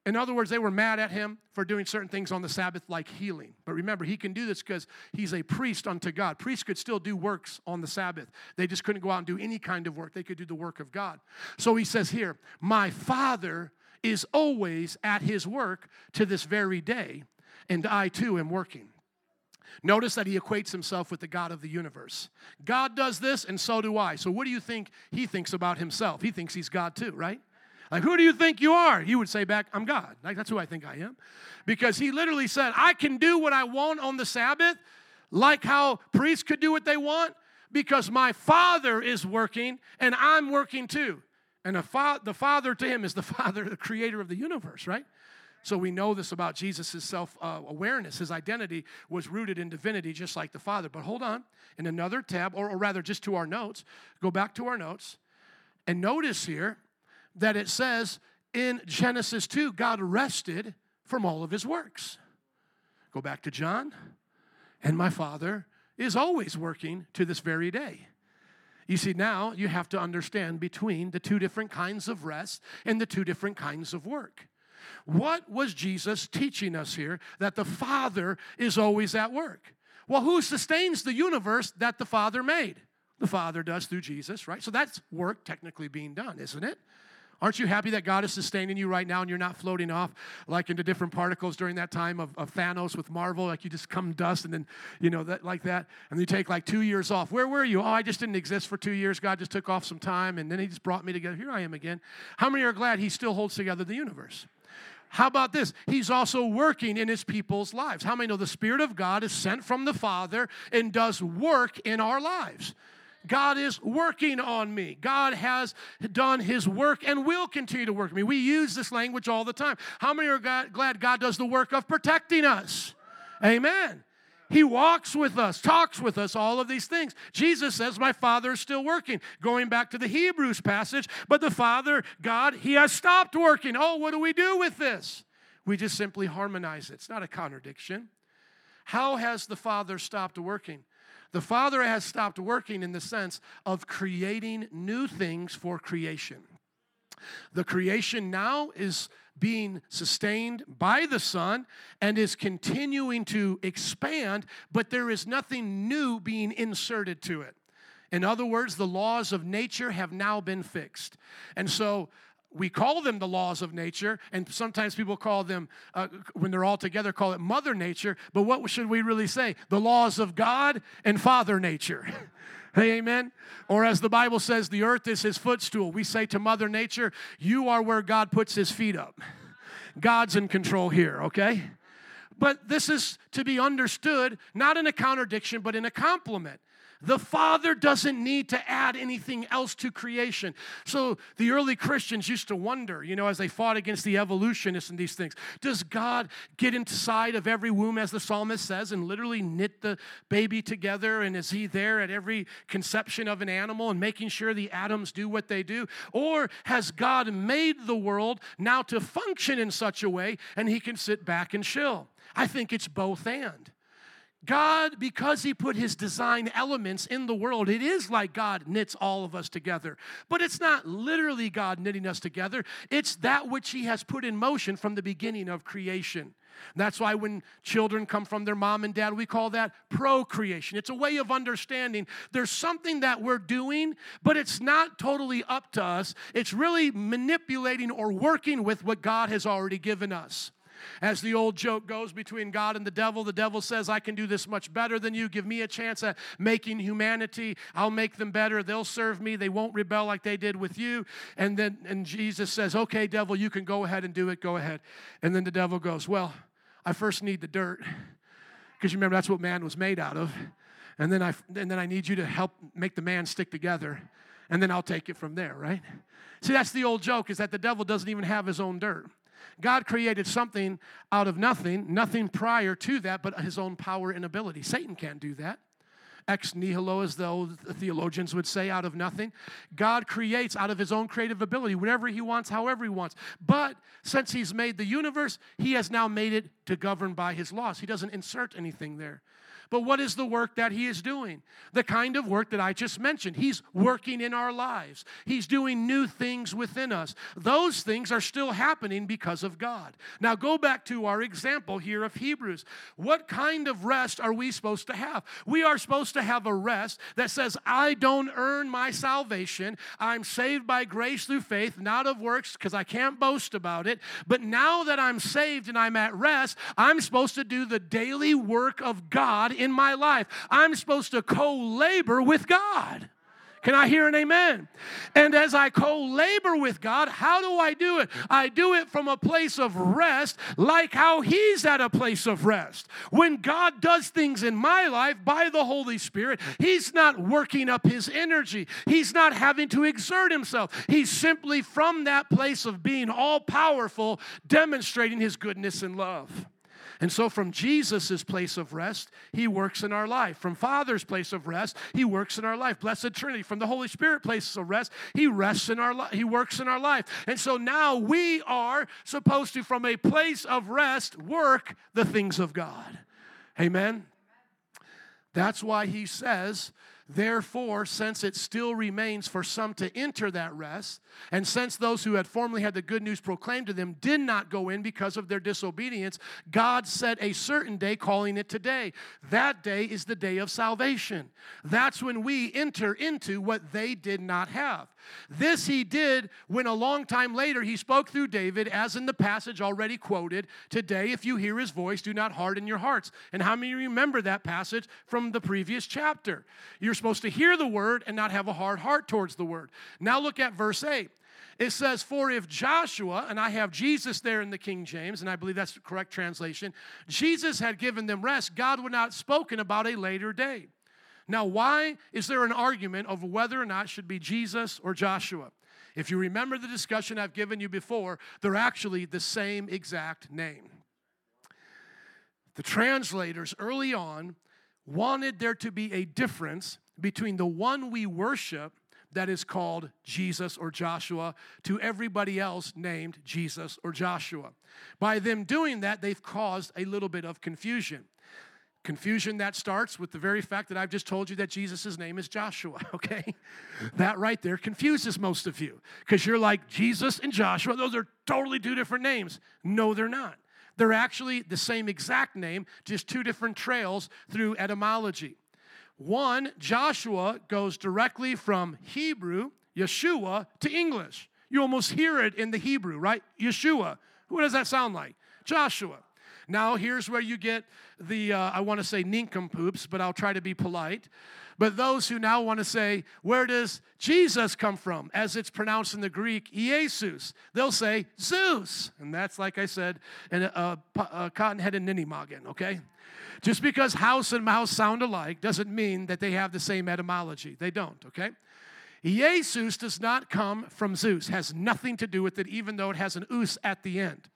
[SPEAKER 1] In other words, they were mad at him for doing certain things on the Sabbath, like healing. But remember, he can do this because he's a priest unto God. Priests could still do works on the Sabbath, they just couldn't go out and do any kind of work. They could do the work of God. So he says here, My Father is always at his work to this very day, and I too am working. Notice that he equates himself with the God of the universe. God does this, and so do I. So, what do you think he thinks about himself? He thinks he's God too, right? Like, who do you think you are? He would say back, I'm God. Like, that's who I think I am. Because he literally said, I can do what I want on the Sabbath, like how priests could do what they want, because my Father is working and I'm working too. And the, fa- the Father to him is the Father, the creator of the universe, right? So we know this about Jesus' self uh, awareness. His identity was rooted in divinity, just like the Father. But hold on, in another tab, or, or rather just to our notes, go back to our notes, and notice here that it says in Genesis 2, God rested from all of his works. Go back to John, and my Father is always working to this very day. You see, now you have to understand between the two different kinds of rest and the two different kinds of work. What was Jesus teaching us here? That the Father is always at work. Well, who sustains the universe that the Father made? The Father does through Jesus, right? So that's work technically being done, isn't it? Aren't you happy that God is sustaining you right now and you're not floating off like into different particles during that time of, of Thanos with Marvel? Like you just come dust and then, you know, that like that. And you take like two years off. Where were you? Oh, I just didn't exist for two years. God just took off some time and then He just brought me together. Here I am again. How many are glad He still holds together the universe? How about this? He's also working in his people's lives. How many know the Spirit of God is sent from the Father and does work in our lives? God is working on me. God has done his work and will continue to work me. We use this language all the time. How many are glad God does the work of protecting us? Amen. He walks with us, talks with us, all of these things. Jesus says, My Father is still working. Going back to the Hebrews passage, but the Father, God, He has stopped working. Oh, what do we do with this? We just simply harmonize it. It's not a contradiction. How has the Father stopped working? The Father has stopped working in the sense of creating new things for creation. The creation now is being sustained by the Son and is continuing to expand, but there is nothing new being inserted to it. In other words, the laws of nature have now been fixed. And so we call them the laws of nature, and sometimes people call them, uh, when they're all together, call it Mother Nature. But what should we really say? The laws of God and Father Nature. hey, amen? Or as the Bible says, the earth is his footstool. We say to Mother Nature, You are where God puts his feet up. God's in control here, okay? But this is to be understood not in a contradiction, but in a compliment. The Father doesn't need to add anything else to creation. So the early Christians used to wonder, you know, as they fought against the evolutionists and these things, does God get inside of every womb, as the psalmist says, and literally knit the baby together? And is he there at every conception of an animal and making sure the atoms do what they do? Or has God made the world now to function in such a way and he can sit back and chill? I think it's both and. God, because He put His design elements in the world, it is like God knits all of us together. But it's not literally God knitting us together, it's that which He has put in motion from the beginning of creation. That's why when children come from their mom and dad, we call that procreation. It's a way of understanding there's something that we're doing, but it's not totally up to us. It's really manipulating or working with what God has already given us. As the old joke goes between God and the devil, the devil says, I can do this much better than you. Give me a chance at making humanity. I'll make them better. They'll serve me. They won't rebel like they did with you. And then and Jesus says, Okay, devil, you can go ahead and do it. Go ahead. And then the devil goes, Well, I first need the dirt. Because you remember that's what man was made out of. And then I and then I need you to help make the man stick together. And then I'll take it from there, right? See, that's the old joke is that the devil doesn't even have his own dirt. God created something out of nothing, nothing prior to that, but his own power and ability. Satan can't do that. Ex nihilo, as the theologians would say, out of nothing. God creates out of his own creative ability, whatever he wants, however he wants. But since he's made the universe, he has now made it to govern by his laws. He doesn't insert anything there. But what is the work that He is doing? The kind of work that I just mentioned. He's working in our lives, He's doing new things within us. Those things are still happening because of God. Now, go back to our example here of Hebrews. What kind of rest are we supposed to have? We are supposed to have a rest that says, I don't earn my salvation. I'm saved by grace through faith, not of works, because I can't boast about it. But now that I'm saved and I'm at rest, I'm supposed to do the daily work of God in my life. I'm supposed to co labor with God. Can I hear an amen? And as I co labor with God, how do I do it? I do it from a place of rest, like how He's at a place of rest. When God does things in my life by the Holy Spirit, He's not working up His energy, He's not having to exert Himself. He's simply from that place of being all powerful, demonstrating His goodness and love. And so, from Jesus' place of rest, He works in our life. From Father's place of rest, He works in our life. Blessed Trinity. From the Holy Spirit place of rest, He rests in our life. He works in our life. And so now we are supposed to, from a place of rest, work the things of God. Amen. That's why He says Therefore, since it still remains for some to enter that rest, and since those who had formerly had the good news proclaimed to them did not go in because of their disobedience, God set a certain day, calling it today. That day is the day of salvation. That's when we enter into what they did not have. This he did when a long time later he spoke through David, as in the passage already quoted. Today, if you hear his voice, do not harden your hearts. And how many remember that passage from the previous chapter? You're supposed to hear the word and not have a hard heart towards the word. Now look at verse 8. It says, For if Joshua, and I have Jesus there in the King James, and I believe that's the correct translation, Jesus had given them rest, God would not have spoken about a later day. Now, why is there an argument over whether or not should be Jesus or Joshua? If you remember the discussion I've given you before, they're actually the same exact name. The translators early on wanted there to be a difference between the one we worship that is called Jesus or Joshua to everybody else named Jesus or Joshua. By them doing that, they've caused a little bit of confusion. Confusion that starts with the very fact that I've just told you that Jesus' name is Joshua, okay? That right there confuses most of you because you're like, Jesus and Joshua, those are totally two different names. No, they're not. They're actually the same exact name, just two different trails through etymology. One, Joshua goes directly from Hebrew, Yeshua, to English. You almost hear it in the Hebrew, right? Yeshua. What does that sound like? Joshua. Now, here's where you get the, uh, I want to say nincompoops, but I'll try to be polite. But those who now want to say, where does Jesus come from? As it's pronounced in the Greek, Jesus. They'll say Zeus. And that's, like I said, a, a, a cotton-headed ninny-moggin, okay? Just because house and mouse sound alike doesn't mean that they have the same etymology. They don't, okay? Jesus does not come from Zeus, has nothing to do with it, even though it has an us at the end.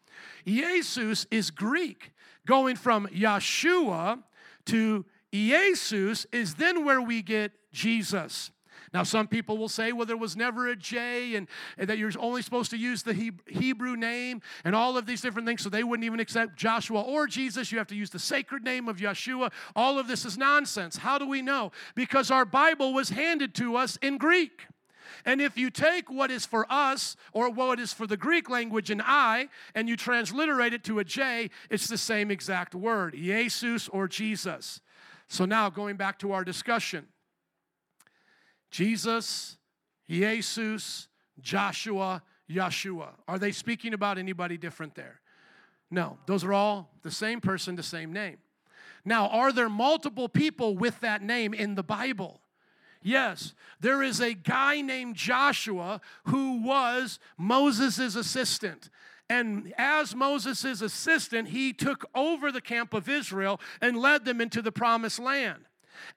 [SPEAKER 1] Jesus is Greek. Going from Yeshua to Jesus is then where we get Jesus. Now, some people will say, well, there was never a J and, and, that you're only supposed to use the Hebrew name and all of these different things, so they wouldn't even accept Joshua or Jesus. You have to use the sacred name of Yeshua. All of this is nonsense. How do we know? Because our Bible was handed to us in Greek. And if you take what is for us or what is for the Greek language an I and you transliterate it to a J, it's the same exact word, Jesus or Jesus. So now going back to our discussion Jesus, Jesus, Joshua, Yeshua. Are they speaking about anybody different there? No, those are all the same person, the same name. Now, are there multiple people with that name in the Bible? Yes, there is a guy named Joshua who was Moses' assistant. And as Moses' assistant, he took over the camp of Israel and led them into the promised land.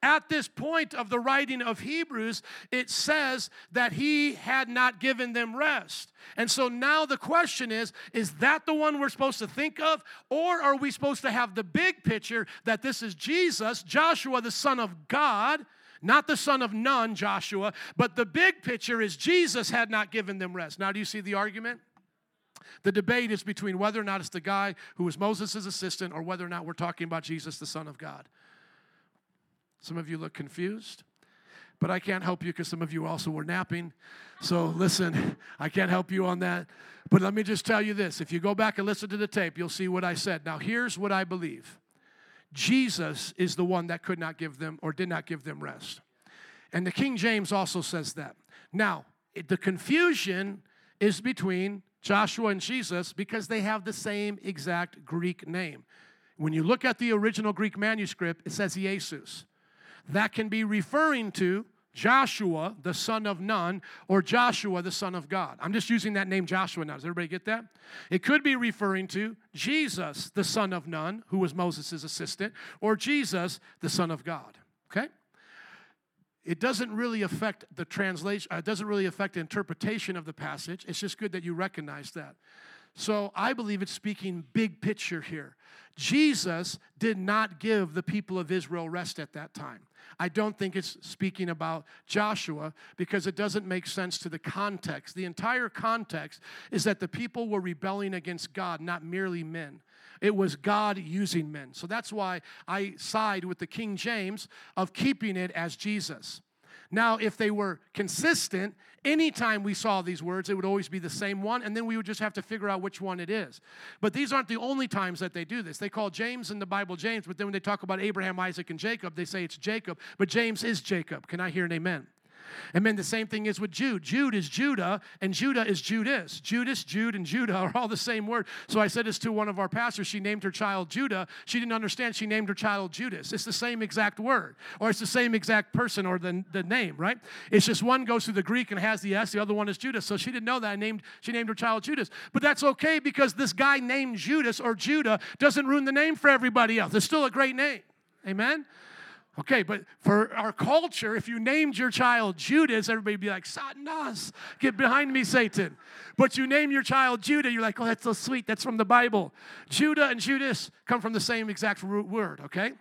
[SPEAKER 1] At this point of the writing of Hebrews, it says that he had not given them rest. And so now the question is is that the one we're supposed to think of? Or are we supposed to have the big picture that this is Jesus, Joshua, the Son of God? Not the son of Nun, Joshua, but the big picture is Jesus had not given them rest. Now, do you see the argument? The debate is between whether or not it's the guy who was Moses' assistant or whether or not we're talking about Jesus, the Son of God. Some of you look confused, but I can't help you because some of you also were napping. So listen, I can't help you on that. But let me just tell you this if you go back and listen to the tape, you'll see what I said. Now, here's what I believe Jesus is the one that could not give them or did not give them rest. And the King James also says that. Now, the confusion is between Joshua and Jesus because they have the same exact Greek name. When you look at the original Greek manuscript, it says Jesus. That can be referring to Joshua, the son of Nun, or Joshua, the son of God. I'm just using that name Joshua now. Does everybody get that? It could be referring to Jesus, the son of Nun, who was Moses' assistant, or Jesus, the son of God. Okay? It doesn't really affect the translation, uh, it doesn't really affect the interpretation of the passage. It's just good that you recognize that. So I believe it's speaking big picture here. Jesus did not give the people of Israel rest at that time. I don't think it's speaking about Joshua because it doesn't make sense to the context. The entire context is that the people were rebelling against God, not merely men. It was God using men. So that's why I side with the King James of keeping it as Jesus. Now, if they were consistent, anytime we saw these words, it would always be the same one, and then we would just have to figure out which one it is. But these aren't the only times that they do this. They call James in the Bible James, but then when they talk about Abraham, Isaac, and Jacob, they say it's Jacob, but James is Jacob. Can I hear an amen? And then the same thing is with Jude. Jude is Judah, and Judah is Judas. Judas, Jude, and Judah are all the same word. So I said this to one of our pastors. She named her child Judah. She didn't understand. She named her child Judas. It's the same exact word, or it's the same exact person or the, the name, right? It's just one goes through the Greek and has the S, the other one is Judas. So she didn't know that. I named, she named her child Judas. But that's okay because this guy named Judas or Judah doesn't ruin the name for everybody else. It's still a great name. Amen? Okay, but for our culture, if you named your child Judas, everybody would be like, Satanas, get behind me, Satan. But you name your child Judah, you're like, oh, that's so sweet. That's from the Bible. Judah and Judas come from the same exact root word, okay?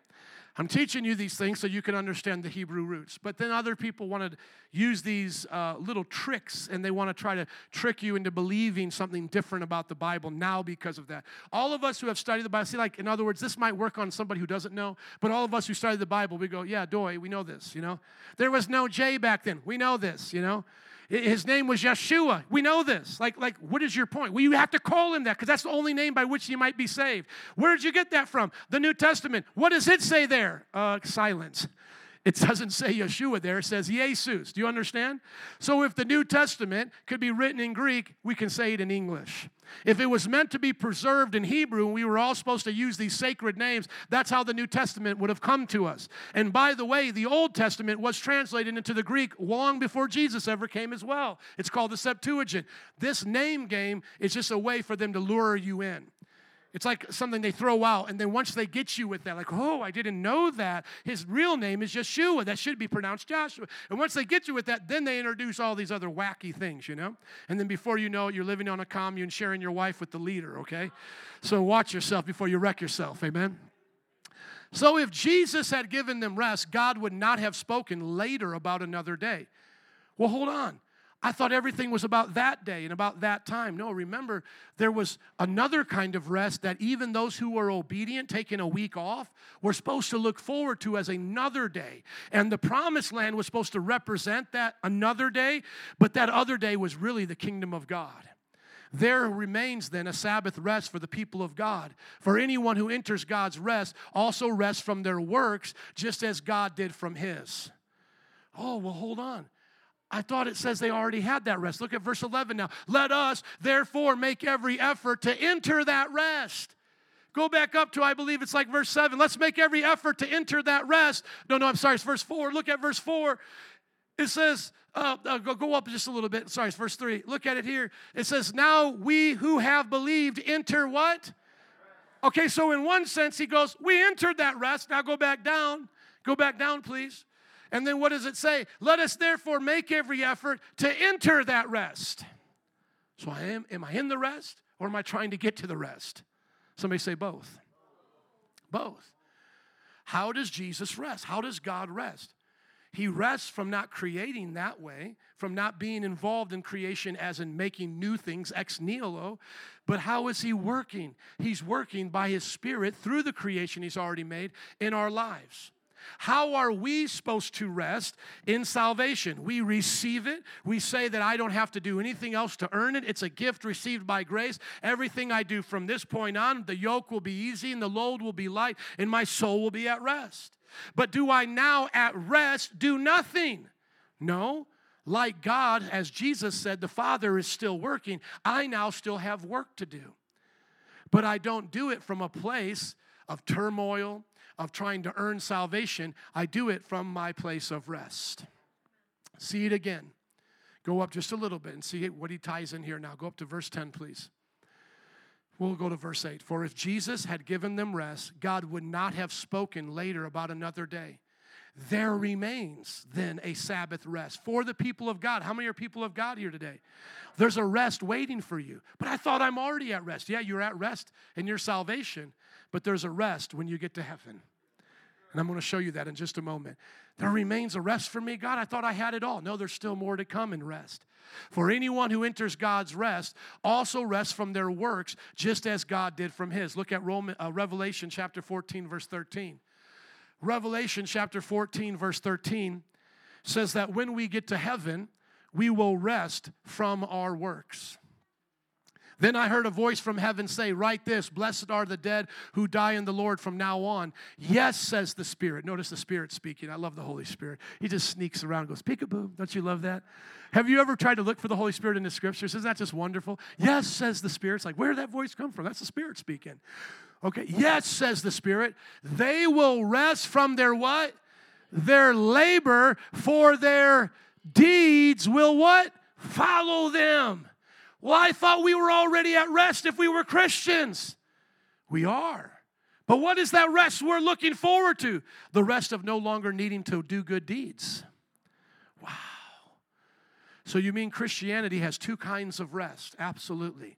[SPEAKER 1] I'm teaching you these things so you can understand the Hebrew roots. But then other people want to use these uh, little tricks and they want to try to trick you into believing something different about the Bible now because of that. All of us who have studied the Bible, see, like, in other words, this might work on somebody who doesn't know, but all of us who studied the Bible, we go, yeah, doy, we know this, you know? There was no J back then. We know this, you know? His name was Yeshua. We know this. Like, like, what is your point? Well, you have to call him that because that's the only name by which you might be saved. Where did you get that from? The New Testament. What does it say there? Uh, silence. It doesn't say Yeshua there, it says Jesus. Do you understand? So if the New Testament could be written in Greek, we can say it in English. If it was meant to be preserved in Hebrew and we were all supposed to use these sacred names, that's how the New Testament would have come to us. And by the way, the Old Testament was translated into the Greek long before Jesus ever came as well. It's called the Septuagint. This name game is just a way for them to lure you in. It's like something they throw out, and then once they get you with that, like, oh, I didn't know that. His real name is Yeshua. That should be pronounced Joshua. And once they get you with that, then they introduce all these other wacky things, you know? And then before you know it, you're living on a commune, sharing your wife with the leader, okay? So watch yourself before you wreck yourself, amen? So if Jesus had given them rest, God would not have spoken later about another day. Well, hold on. I thought everything was about that day and about that time. No, remember, there was another kind of rest that even those who were obedient, taking a week off, were supposed to look forward to as another day. And the promised land was supposed to represent that another day, but that other day was really the kingdom of God. There remains then a Sabbath rest for the people of God. For anyone who enters God's rest also rests from their works, just as God did from his. Oh, well, hold on. I thought it says they already had that rest. Look at verse 11 now. Let us therefore make every effort to enter that rest. Go back up to, I believe it's like verse 7. Let's make every effort to enter that rest. No, no, I'm sorry, it's verse 4. Look at verse 4. It says, uh, uh, go, go up just a little bit. Sorry, it's verse 3. Look at it here. It says, Now we who have believed enter what? Okay, so in one sense, he goes, We entered that rest. Now go back down. Go back down, please. And then what does it say? Let us therefore make every effort to enter that rest. So I am am I in the rest or am I trying to get to the rest? Somebody say both. Both. How does Jesus rest? How does God rest? He rests from not creating that way, from not being involved in creation as in making new things ex nihilo. But how is He working? He's working by His Spirit through the creation He's already made in our lives. How are we supposed to rest in salvation? We receive it. We say that I don't have to do anything else to earn it. It's a gift received by grace. Everything I do from this point on, the yoke will be easy and the load will be light, and my soul will be at rest. But do I now at rest do nothing? No. Like God, as Jesus said, the Father is still working. I now still have work to do. But I don't do it from a place of turmoil, of trying to earn salvation, I do it from my place of rest. See it again. Go up just a little bit and see what he ties in here now. Go up to verse 10, please. We'll go to verse 8. For if Jesus had given them rest, God would not have spoken later about another day. There remains then a Sabbath rest for the people of God. How many are people of God here today? There's a rest waiting for you. But I thought I'm already at rest. Yeah, you're at rest in your salvation, but there's a rest when you get to heaven. And I'm going to show you that in just a moment. There remains a rest for me. God, I thought I had it all. No, there's still more to come in rest. For anyone who enters God's rest also rests from their works, just as God did from his. Look at Roman, uh, Revelation chapter 14, verse 13. Revelation chapter 14, verse 13 says that when we get to heaven, we will rest from our works. Then I heard a voice from heaven say, Write this Blessed are the dead who die in the Lord from now on. Yes, says the Spirit. Notice the Spirit speaking. I love the Holy Spirit. He just sneaks around and goes, Peekaboo. Don't you love that? Have you ever tried to look for the Holy Spirit in the scriptures? Isn't that just wonderful? Yes, says the Spirit. It's like, where did that voice come from? That's the Spirit speaking. Okay, yes, says the Spirit. They will rest from their what? Their labor, for their deeds will what? Follow them. Well, I thought we were already at rest if we were Christians. We are. But what is that rest we're looking forward to? The rest of no longer needing to do good deeds. Wow. So you mean Christianity has two kinds of rest? Absolutely.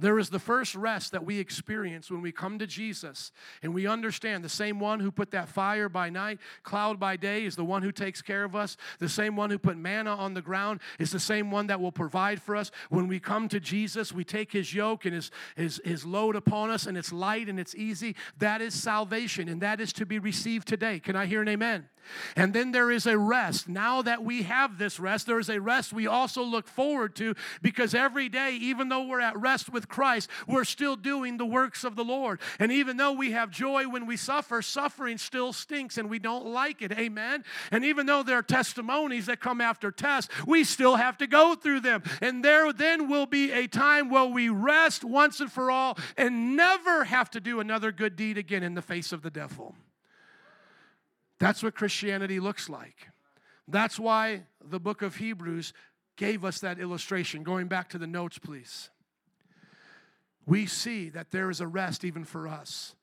[SPEAKER 1] There is the first rest that we experience when we come to Jesus and we understand the same one who put that fire by night, cloud by day is the one who takes care of us. The same one who put manna on the ground is the same one that will provide for us. When we come to Jesus, we take his yoke and his, his, his load upon us, and it's light and it's easy. That is salvation, and that is to be received today. Can I hear an amen? And then there is a rest. Now that we have this rest, there is a rest we also look forward to because every day, even though we're at rest with Christ, we're still doing the works of the Lord. And even though we have joy when we suffer, suffering still stinks and we don't like it. Amen. And even though there are testimonies that come after tests, we still have to go through them. And there then will be a time where we rest once and for all and never have to do another good deed again in the face of the devil. That's what Christianity looks like. That's why the book of Hebrews gave us that illustration. Going back to the notes, please. We see that there is a rest even for us.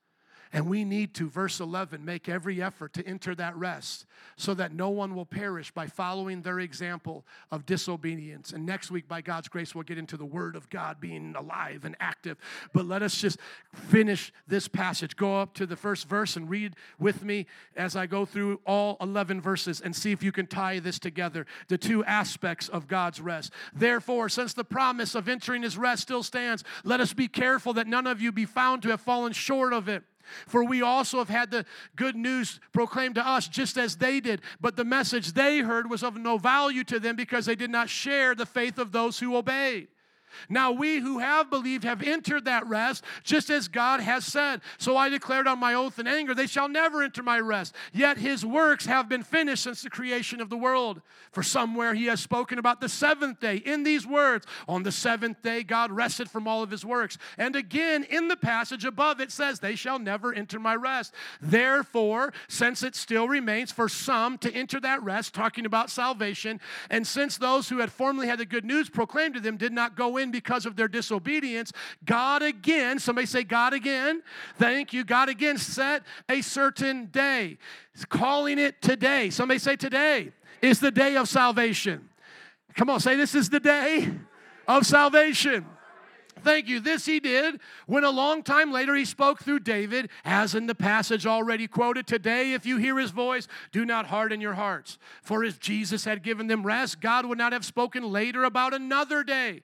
[SPEAKER 1] And we need to, verse 11, make every effort to enter that rest so that no one will perish by following their example of disobedience. And next week, by God's grace, we'll get into the Word of God being alive and active. But let us just finish this passage. Go up to the first verse and read with me as I go through all 11 verses and see if you can tie this together the two aspects of God's rest. Therefore, since the promise of entering his rest still stands, let us be careful that none of you be found to have fallen short of it. For we also have had the good news proclaimed to us just as they did. But the message they heard was of no value to them because they did not share the faith of those who obeyed. Now we who have believed have entered that rest, just as God has said. So I declared on my oath in anger, they shall never enter my rest. Yet his works have been finished since the creation of the world. For somewhere he has spoken about the seventh day in these words On the seventh day, God rested from all of his works. And again, in the passage above, it says, They shall never enter my rest. Therefore, since it still remains for some to enter that rest, talking about salvation, and since those who had formerly had the good news proclaimed to them did not go in because of their disobedience, God again, somebody say, God again, thank you, God again set a certain day, calling it today. Somebody say, today is the day of salvation. Come on, say, this is the day of salvation. Thank you. This he did when a long time later he spoke through David, as in the passage already quoted. Today, if you hear his voice, do not harden your hearts. For if Jesus had given them rest, God would not have spoken later about another day.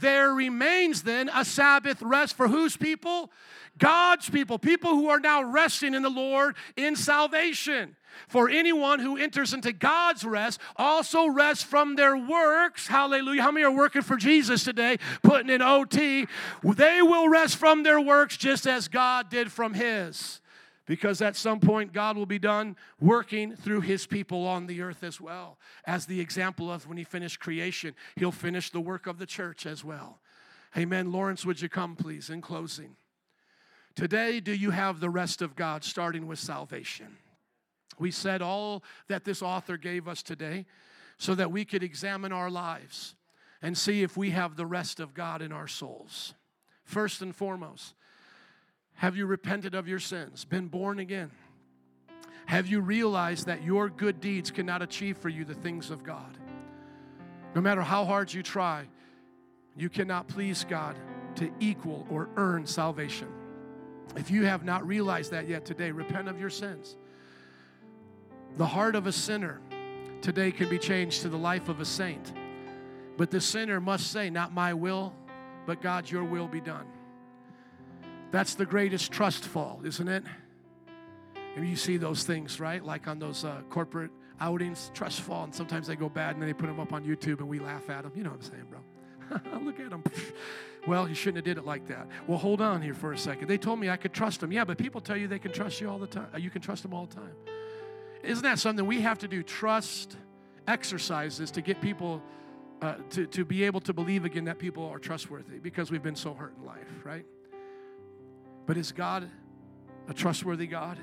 [SPEAKER 1] There remains then a Sabbath rest for whose people? God's people, people who are now resting in the Lord in salvation. For anyone who enters into God's rest also rests from their works. Hallelujah. How many are working for Jesus today, putting in OT? They will rest from their works just as God did from his because at some point God will be done working through his people on the earth as well. As the example of when he finished creation, he'll finish the work of the church as well. Amen. Lawrence, would you come, please, in closing? Today, do you have the rest of God starting with salvation? We said all that this author gave us today so that we could examine our lives and see if we have the rest of God in our souls. First and foremost, have you repented of your sins, been born again? Have you realized that your good deeds cannot achieve for you the things of God? No matter how hard you try, you cannot please God to equal or earn salvation. If you have not realized that yet today, repent of your sins. The heart of a sinner today can be changed to the life of a saint. But the sinner must say, Not my will, but God, your will be done. That's the greatest trust fall, isn't it? And you see those things, right? Like on those uh, corporate outings, trust fall, and sometimes they go bad and then they put them up on YouTube and we laugh at them. You know what I'm saying, bro? Look at them. well, you shouldn't have did it like that. Well, hold on here for a second. They told me I could trust them. Yeah, but people tell you they can trust you all the time. You can trust them all the time. Isn't that something we have to do? Trust exercises to get people uh, to, to be able to believe again that people are trustworthy because we've been so hurt in life, right? But is God a trustworthy God?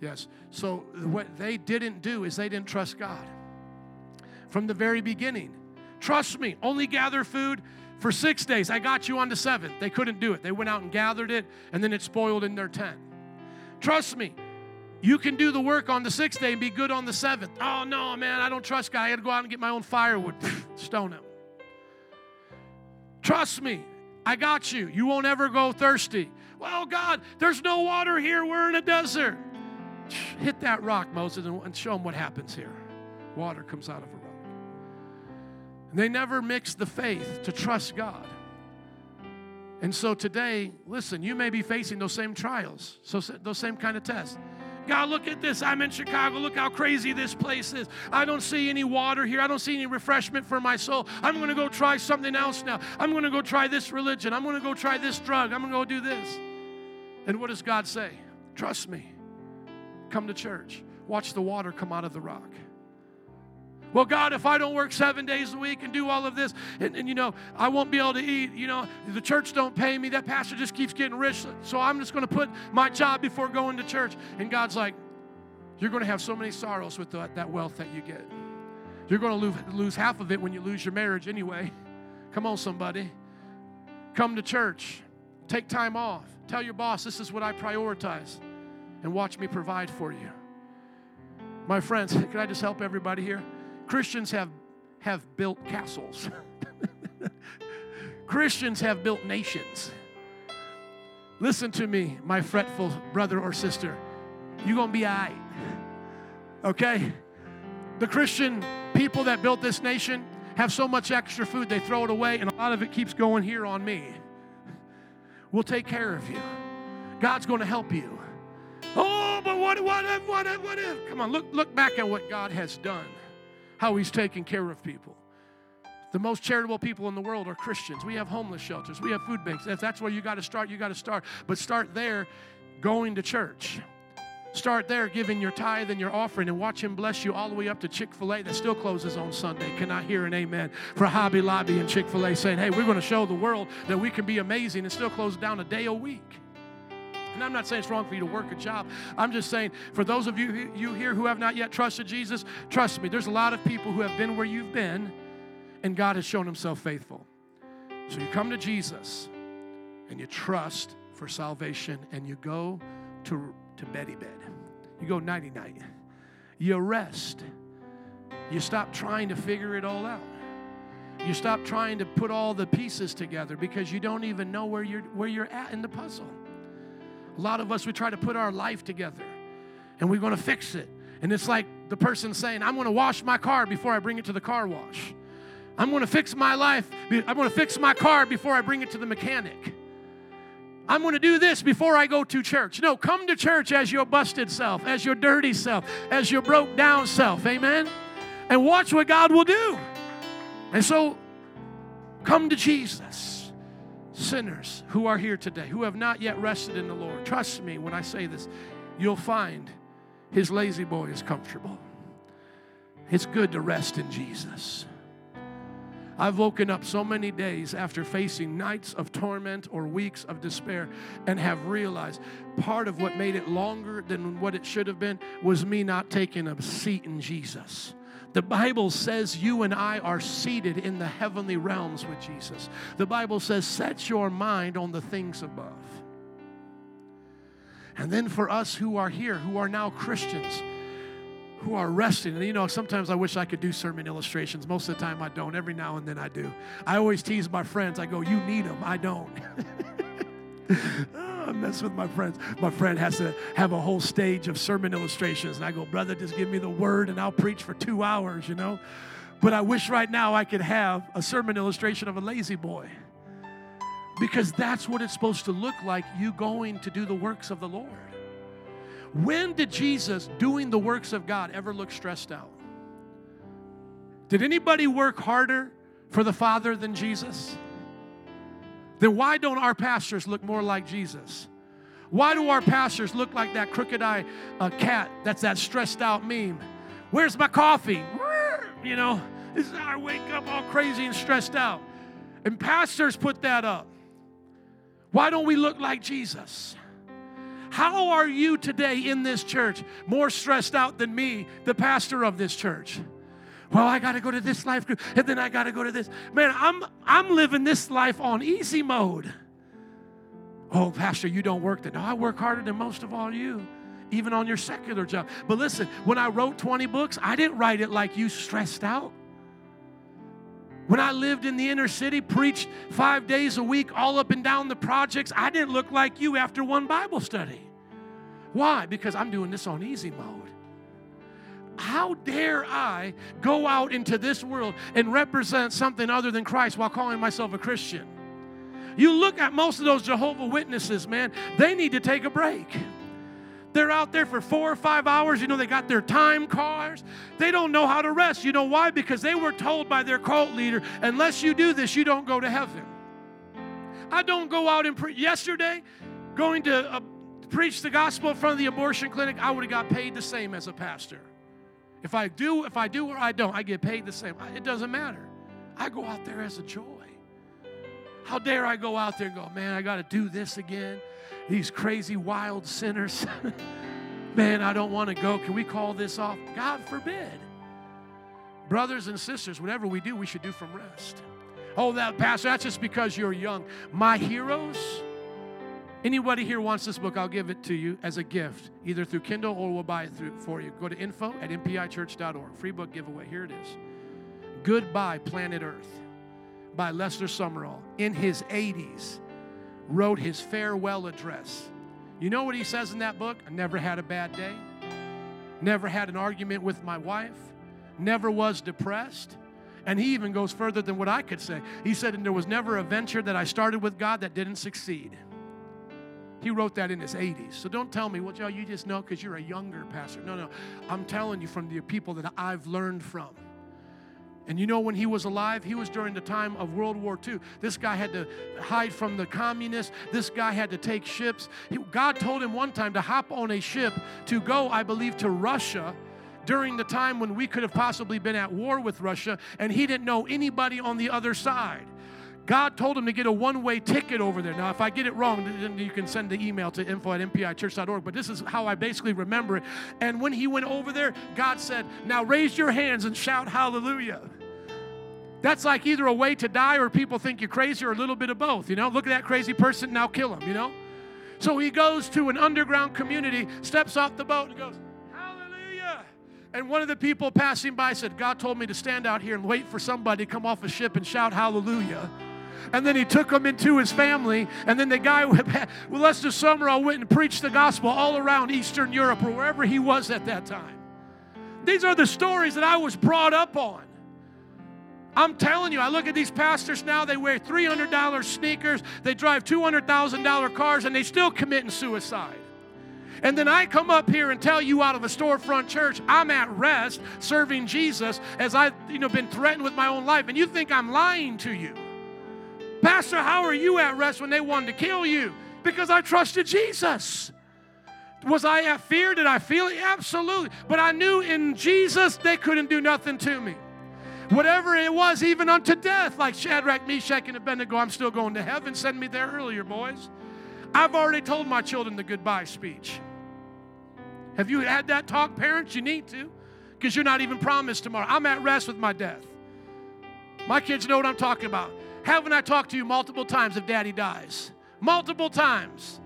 [SPEAKER 1] Yes. So what they didn't do is they didn't trust God from the very beginning. Trust me, only gather food for six days. I got you on the seventh. They couldn't do it. They went out and gathered it, and then it spoiled in their tent. Trust me, you can do the work on the sixth day and be good on the seventh. Oh, no, man, I don't trust God. I had to go out and get my own firewood. Stone him. Trust me, I got you. You won't ever go thirsty. Well, God, there's no water here. We're in a desert. Hit that rock, Moses, and show them what happens here. Water comes out of a rock. And they never mixed the faith to trust God. And so today, listen, you may be facing those same trials, so those same kind of tests. God, look at this. I'm in Chicago. Look how crazy this place is. I don't see any water here. I don't see any refreshment for my soul. I'm going to go try something else now. I'm going to go try this religion. I'm going to go try this drug. I'm going to go do this. And what does God say? Trust me. Come to church. Watch the water come out of the rock. Well, God, if I don't work seven days a week and do all of this, and, and, you know, I won't be able to eat, you know, the church don't pay me, that pastor just keeps getting rich, so I'm just going to put my job before going to church. And God's like, you're going to have so many sorrows with the, that wealth that you get. You're going to lose, lose half of it when you lose your marriage anyway. Come on, somebody. Come to church. Take time off. Tell your boss, this is what I prioritize, and watch me provide for you. My friends, can I just help everybody here? Christians have, have built castles. Christians have built nations. Listen to me, my fretful brother or sister. You're going to be all right. Okay? The Christian people that built this nation have so much extra food, they throw it away, and a lot of it keeps going here on me. We'll take care of you. God's going to help you. Oh, but what, what if, what if, what if? Come on, look, look back at what God has done how he's taken care of people. The most charitable people in the world are Christians. We have homeless shelters, we have food banks. If that's where you got to start, you got to start. But start there going to church. Start there giving your tithe and your offering and watch Him bless you all the way up to Chick fil A that still closes on Sunday. Can I hear an amen for Hobby Lobby and Chick fil A saying, hey, we're going to show the world that we can be amazing and still close down a day a week? And I'm not saying it's wrong for you to work a job. I'm just saying for those of you, you here who have not yet trusted Jesus, trust me, there's a lot of people who have been where you've been, and God has shown himself faithful. So you come to Jesus and you trust for salvation and you go to, to Betty bed. You go nighty night. You rest. You stop trying to figure it all out. You stop trying to put all the pieces together because you don't even know where you're where you're at in the puzzle. A lot of us, we try to put our life together and we're going to fix it. And it's like the person saying, I'm going to wash my car before I bring it to the car wash. I'm going to fix my life. I'm going to fix my car before I bring it to the mechanic. I'm going to do this before I go to church. No, come to church as your busted self, as your dirty self, as your broke down self. Amen? And watch what God will do. And so, come to Jesus sinners who are here today, who have not yet rested in the Lord, trust me when I say this, you'll find his La-Z-Boy is comfortable. It's good to rest in Jesus. I've woken up so many days after facing nights of torment or weeks of despair and have realized part of what made it longer than what it should have been was me not taking a seat in Jesus. The Bible says you and I are seated in the heavenly realms with Jesus. The Bible says, set your mind on the things above. And then for us who are here, who are now Christians, who are resting. And you know, sometimes I wish I could do sermon illustrations. Most of the time I don't. Every now and then I do. I always tease my friends. I go, You need them. I don't. Ah, I mess with my friends. My friend has to have a whole stage of sermon illustrations. And I go, brother, just give me the word and I'll preach for two hours, you know? But I wish right now I could have a sermon illustration of a La-Z-Boy. Because that's what it's supposed to look like, you going to do the works of the Lord. When did Jesus, doing the works of God, ever look stressed out? Did anybody work harder for the Father than Jesus? then why don't our pastors look more like Jesus? Why do our pastors look like that crooked eye uh, cat that's that stressed out meme? Where's my coffee? You know, this is I wake up all crazy and stressed out. And pastors put that up. Why don't we look like Jesus? How are you today in this church more stressed out than me, the pastor of this church? well, I got to go to this life group, and then I got to go to this. Man, I'm I'm living this life on easy mode. Oh, Pastor, you don't work that. No, I work harder than most of all you, even on your secular job. But listen, when I wrote 20 books, I didn't write it like you stressed out. When I lived in the inner city, preached five days a week, all up and down the projects, I didn't look like you after one Bible study. Why? Because I'm doing this on easy mode. How dare I go out into this world and represent something other than Christ while calling myself a Christian? You look at most of those Jehovah Witnesses, man, they need to take a break. They're out there for four or five hours. You know, they got their time cards. They don't know how to rest. You know why? Because they were told by their cult leader, unless you do this, you don't go to heaven. I don't go out and preach. Yesterday, going to uh, preach the gospel in front of the abortion clinic, I would have got paid the same as a pastor. If I do, if I do or I don't, I get paid the same. It doesn't matter. I go out there as a joy. How dare I go out there and go, man, I got to do this again? These crazy, wild sinners. man, I don't want to go. Can we call this off? God forbid. Brothers and sisters, whatever we do, we should do from rest. Oh, that, Pastor, that's just because you're young. My heroes, Anybody here wants this book, I'll give it to you as a gift, either through Kindle or we'll buy it through, for you. Go to info at mpichurch.org. Free book giveaway. Here it is. Goodbye, Planet Earth by Lester Sumrall. In his 80s, wrote his farewell address. You know what he says in that book? I never had a bad day, never had an argument with my wife, never was depressed. And he even goes further than what I could say. He said, and there was never a venture that I started with God that didn't succeed. He wrote that in his 80s. So don't tell me, well, Joe, you just know because you're a younger pastor. No, no. I'm telling you from the people that I've learned from. And you know, when he was alive, he was during the time of World War II. This guy had to hide from the communists. This guy had to take ships. He, God told him one time to hop on a ship to go, I believe, to Russia during the time when we could have possibly been at war with Russia, and he didn't know anybody on the other side. God told him to get a one way ticket over there. Now, if I get it wrong, then you can send the email to info at mpichurch.org. But this is how I basically remember it. And when he went over there, God said, Now raise your hands and shout hallelujah. That's like either a way to die or people think you're crazy or a little bit of both. You know, look at that crazy person, now kill him, you know? So he goes to an underground community, steps off the boat, and goes, Hallelujah. And one of the people passing by said, God told me to stand out here and wait for somebody to come off a ship and shout hallelujah and then he took them into his family. And then the guy, well, Lester Sumrall went and preached the gospel all around Eastern Europe or wherever he was at that time. These are the stories that I was brought up on. I'm telling you, I look at these pastors now, they wear $300 sneakers, they drive $200,000 cars, and they still committing suicide. And then I come up here and tell you out of a storefront church, I'm at rest serving Jesus as I've you know, been threatened with my own life, and you think I'm lying to you. Pastor, how are you at rest when they wanted to kill you? Because I trusted Jesus. Was I at fear? Did I feel it? Absolutely. But I knew in Jesus they couldn't do nothing to me. Whatever it was, even unto death, like Shadrach, Meshach, and Abednego, I'm still going to heaven. Send me there earlier, boys. I've already told my children the goodbye speech. Have you had that talk, parents? You need to, because you're not even promised tomorrow. I'm at rest with my death. My kids know what I'm talking about. Haven't I talked to you multiple times if daddy dies? Multiple times.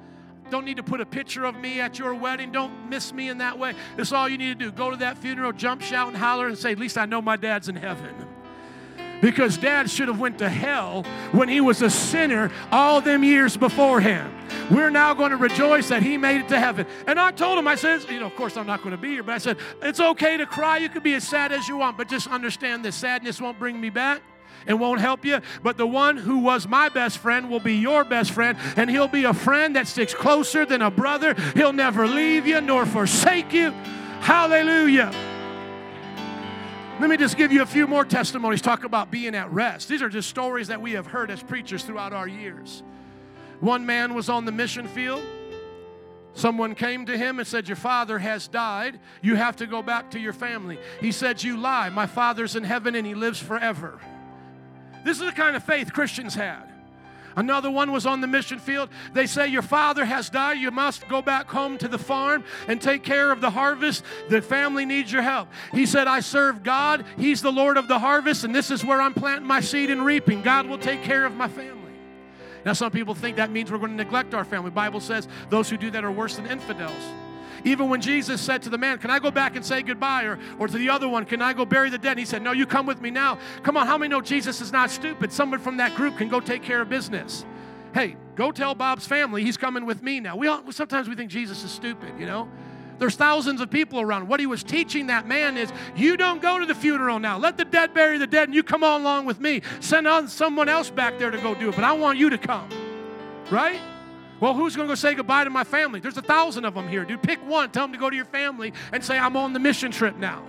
[SPEAKER 1] Don't need to put a picture of me at your wedding. Don't miss me in that way. It's all you need to do. Go to that funeral, jump, shout, and holler, and say, At least I know my dad's in heaven. Because dad should have went to hell when he was a sinner all them years beforehand. We're now going to rejoice that he made it to heaven. And I told him, I said, you know, of course I'm not going to be here, but I said, it's okay to cry. You can be as sad as you want, but just understand this sadness won't bring me back and won't help you. But the one who was my best friend will be your best friend, and he'll be a friend that sticks closer than a brother. He'll never leave you nor forsake you. Hallelujah. Let me just give you a few more testimonies. Talk about being at rest. These are just stories that we have heard as preachers throughout our years. One man was on the mission field. Someone came to him and said, Your father has died. You have to go back to your family. He said, You lie. My father's in heaven and he lives forever. This is the kind of faith Christians had. Another one was on the mission field. They say, Your father has died. You must go back home to the farm and take care of the harvest. The family needs your help. He said, I serve God. He's the Lord of the harvest, and this is where I'm planting my seed and reaping. God will take care of my family. Now, some people think that means we're going to neglect our family. The Bible says those who do that are worse than infidels. Even when Jesus said to the man, Can I go back and say goodbye? Or, or to the other one, Can I go bury the dead? he said, No, you come with me now. Come on, how many know Jesus is not stupid? Someone from that group can go take care of business. Hey, go tell Bob's family he's coming with me now. We all, sometimes we think Jesus is stupid, you know? There's thousands of people around. What he was teaching that man is you don't go to the funeral now. Let the dead bury the dead and you come on along with me. Send on someone else back there to go do it, but I want you to come. Right? Well, who's going to go say goodbye to my family? There's a thousand of them here, dude. Pick one. Tell them to go to your family and say, I'm on the mission trip now.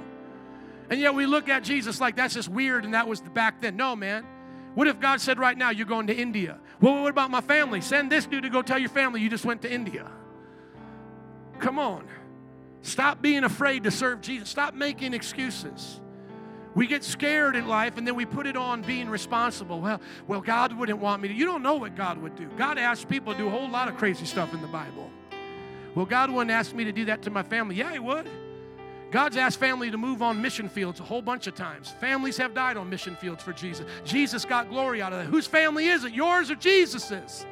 [SPEAKER 1] And yet we look at Jesus like that's just weird and that was back then. No, man. What if God said right now, you're going to India? Well, what about my family? Send this dude to go tell your family you just went to India. Come on. Stop being afraid to serve Jesus. Stop making excuses. We get scared in life and then we put it on being responsible. Well, well, God wouldn't want me to. You don't know what God would do. God asks people to do a whole lot of crazy stuff in the Bible. Well, God wouldn't ask me to do that to my family. Yeah, He would. God's asked family to move on mission fields a whole bunch of times. Families have died on mission fields for Jesus. Jesus got glory out of that. Whose family is it? Yours or Jesus's?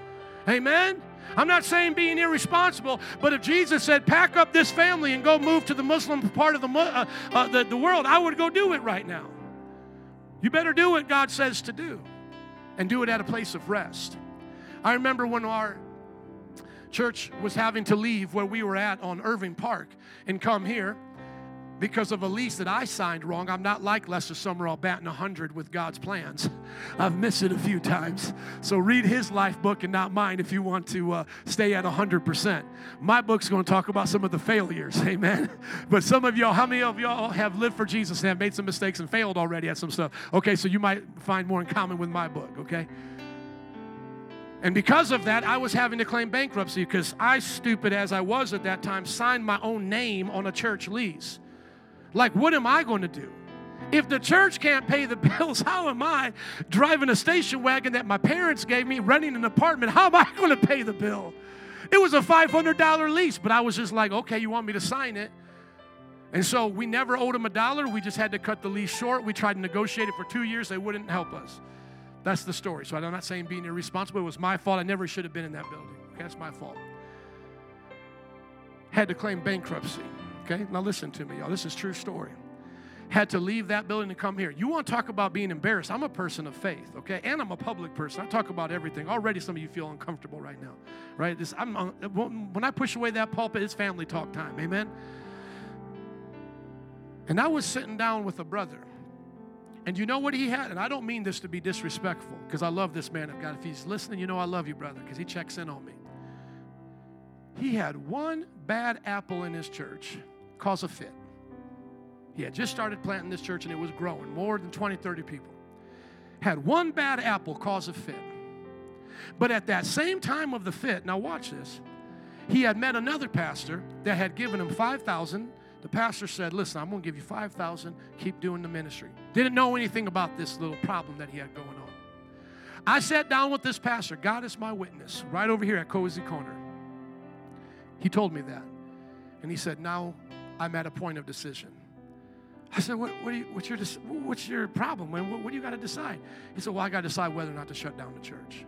[SPEAKER 1] Amen? I'm not saying being irresponsible, but if Jesus said, pack up this family and go move to the Muslim part of the, uh, uh, the, the world, I would go do it right now. You better do what God says to do and do it at a place of rest. I remember when our church was having to leave where we were at on Irving Park and come here because of a lease that I signed wrong. I'm not like Lester Sumrall batting 100 with God's plans. I've missed it a few times. So read his life book and not mine if you want to uh, stay at 100%. My book's going to talk about some of the failures, amen. But some of y'all, how many of y'all have lived for Jesus and have made some mistakes and failed already at some stuff? Okay, so you might find more in common with my book, okay? And because of that, I was having to claim bankruptcy because I, stupid as I was at that time, signed my own name on a church lease. Like, what am I going to do? If the church can't pay the bills, how am I driving a station wagon that my parents gave me, renting an apartment? How am I going to pay the bill? It was a $500 lease, but I was just like, okay, you want me to sign it? And so we never owed them a dollar. We just had to cut the lease short. We tried to negotiate it for two years. They wouldn't help us. That's the story. So I'm not saying being irresponsible. It was my fault. I never should have been in that building. Okay, that's my fault. Had to claim bankruptcy. Okay, now listen to me, y'all. This is true story. Had to leave that building to come here. You want to talk about being embarrassed? I'm a person of faith, okay, and I'm a public person. I talk about everything. Already, some of you feel uncomfortable right now, right? This, I'm, uh, when I push away that pulpit, it's family talk time. Amen. And I was sitting down with a brother. And you know what he had? And I don't mean this to be disrespectful because I love this man of God. If he's listening, you know I love you, brother, because he checks in on me. He had one bad apple in his church cause a fit. He had just started planting this church and it was growing, more than 20, 30 people. Had one bad apple cause a fit. But at that same time of the fit, now watch this, he had met another pastor that had given him 5,000. The pastor said, Listen, I'm going to give you 5,000, keep doing the ministry. Didn't know anything about this little problem that he had going on. I sat down with this pastor, God is my witness, right over here at Cozy Corner. He told me that. And he said, Now I'm at a point of decision. I said, what, what you, what's, your, what's your problem? What, what do you got to decide? He said, Well, I got to decide whether or not to shut down the church.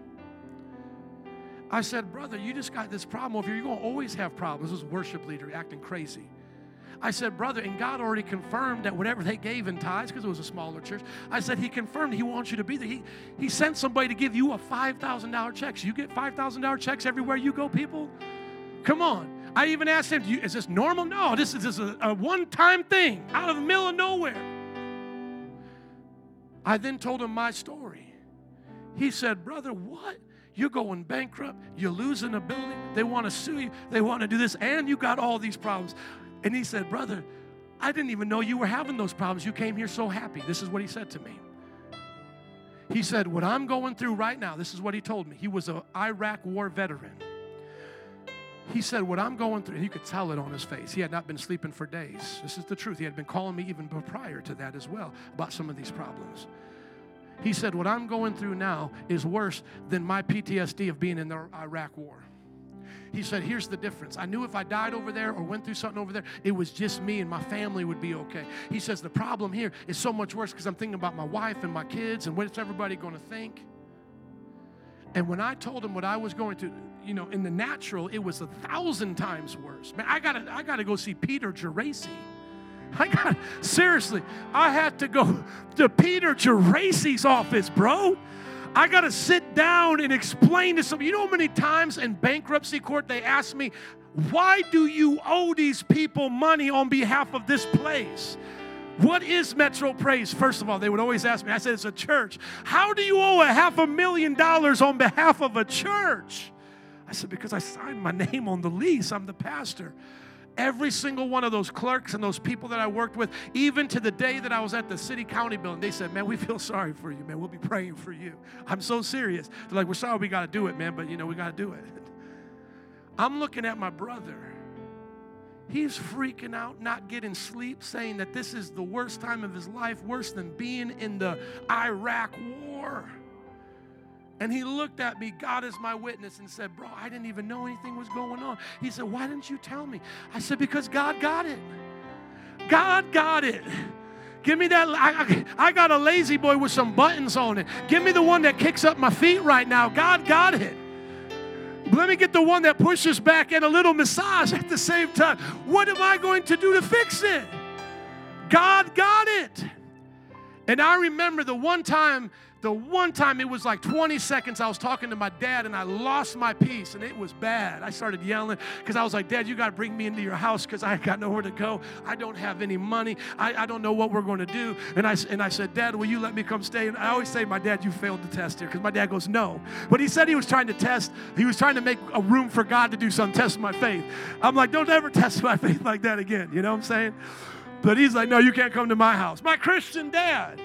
[SPEAKER 1] I said, Brother, you just got this problem over here. You're going to always have problems. This worship leader acting crazy. I said, Brother, and God already confirmed that whatever they gave in tithes, because it was a smaller church, I said, He confirmed He wants you to be there. He, he sent somebody to give you a $5,000 check. So you get $5,000 checks everywhere you go, people? Come on. I even asked him, Is this normal? No, this is just a, a one time thing out of the middle of nowhere. I then told him my story. He said, Brother, what? You're going bankrupt. You're losing a building. They want to sue you. They want to do this. And you got all these problems. And he said, Brother, I didn't even know you were having those problems. You came here so happy. This is what he said to me. He said, What I'm going through right now, this is what he told me. He was an Iraq war veteran. He said, What I'm going through, you could tell it on his face. He had not been sleeping for days. This is the truth. He had been calling me even prior to that as well about some of these problems. He said, What I'm going through now is worse than my PTSD of being in the Iraq war. He said, Here's the difference. I knew if I died over there or went through something over there, it was just me and my family would be okay. He says, The problem here is so much worse because I'm thinking about my wife and my kids and what's everybody going to think. And when I told him what I was going to, you know, in the natural, it was a thousand times worse. Man, I gotta, I gotta go see Peter Geraci. I got seriously, I had to go to Peter Geraci's office, bro. I got to sit down and explain to some. You know how many times in bankruptcy court they ask me, why do you owe these people money on behalf of this place? What is Metro Praise? First of all, they would always ask me. I said, It's a church. How do you owe a half a million dollars on behalf of a church? I said, Because I signed my name on the lease. I'm the pastor. Every single one of those clerks and those people that I worked with, even to the day that I was at the city county building, they said, Man, we feel sorry for you, man. We'll be praying for you. I'm so serious. They're like, We're sorry we got to do it, man, but you know, we got to do it. I'm looking at my brother. He's freaking out, not getting sleep, saying that this is the worst time of his life, worse than being in the Iraq war. And he looked at me, God is my witness, and said, Bro, I didn't even know anything was going on. He said, Why didn't you tell me? I said, Because God got it. God got it. Give me that. I, I, got a La-Z-Boy with some buttons on it. Give me the one that kicks up my feet right now. God got it. Let me get the one that pushes back and a little massage at the same time. What am I going to do to fix it? God got it. And I remember the one time the one time it was like 20 seconds, I was talking to my dad and I lost my peace and it was bad. I started yelling because I was like, Dad, you got to bring me into your house because I got nowhere to go. I don't have any money. I, I don't know what we're going to do. And I, and I said, Dad, will you let me come stay? And I always say, My dad, you failed the test here because my dad goes, No. But he said he was trying to test, he was trying to make a room for God to do something, test my faith. I'm like, Don't ever test my faith like that again. You know what I'm saying? But he's like, No, you can't come to my house. My Christian dad.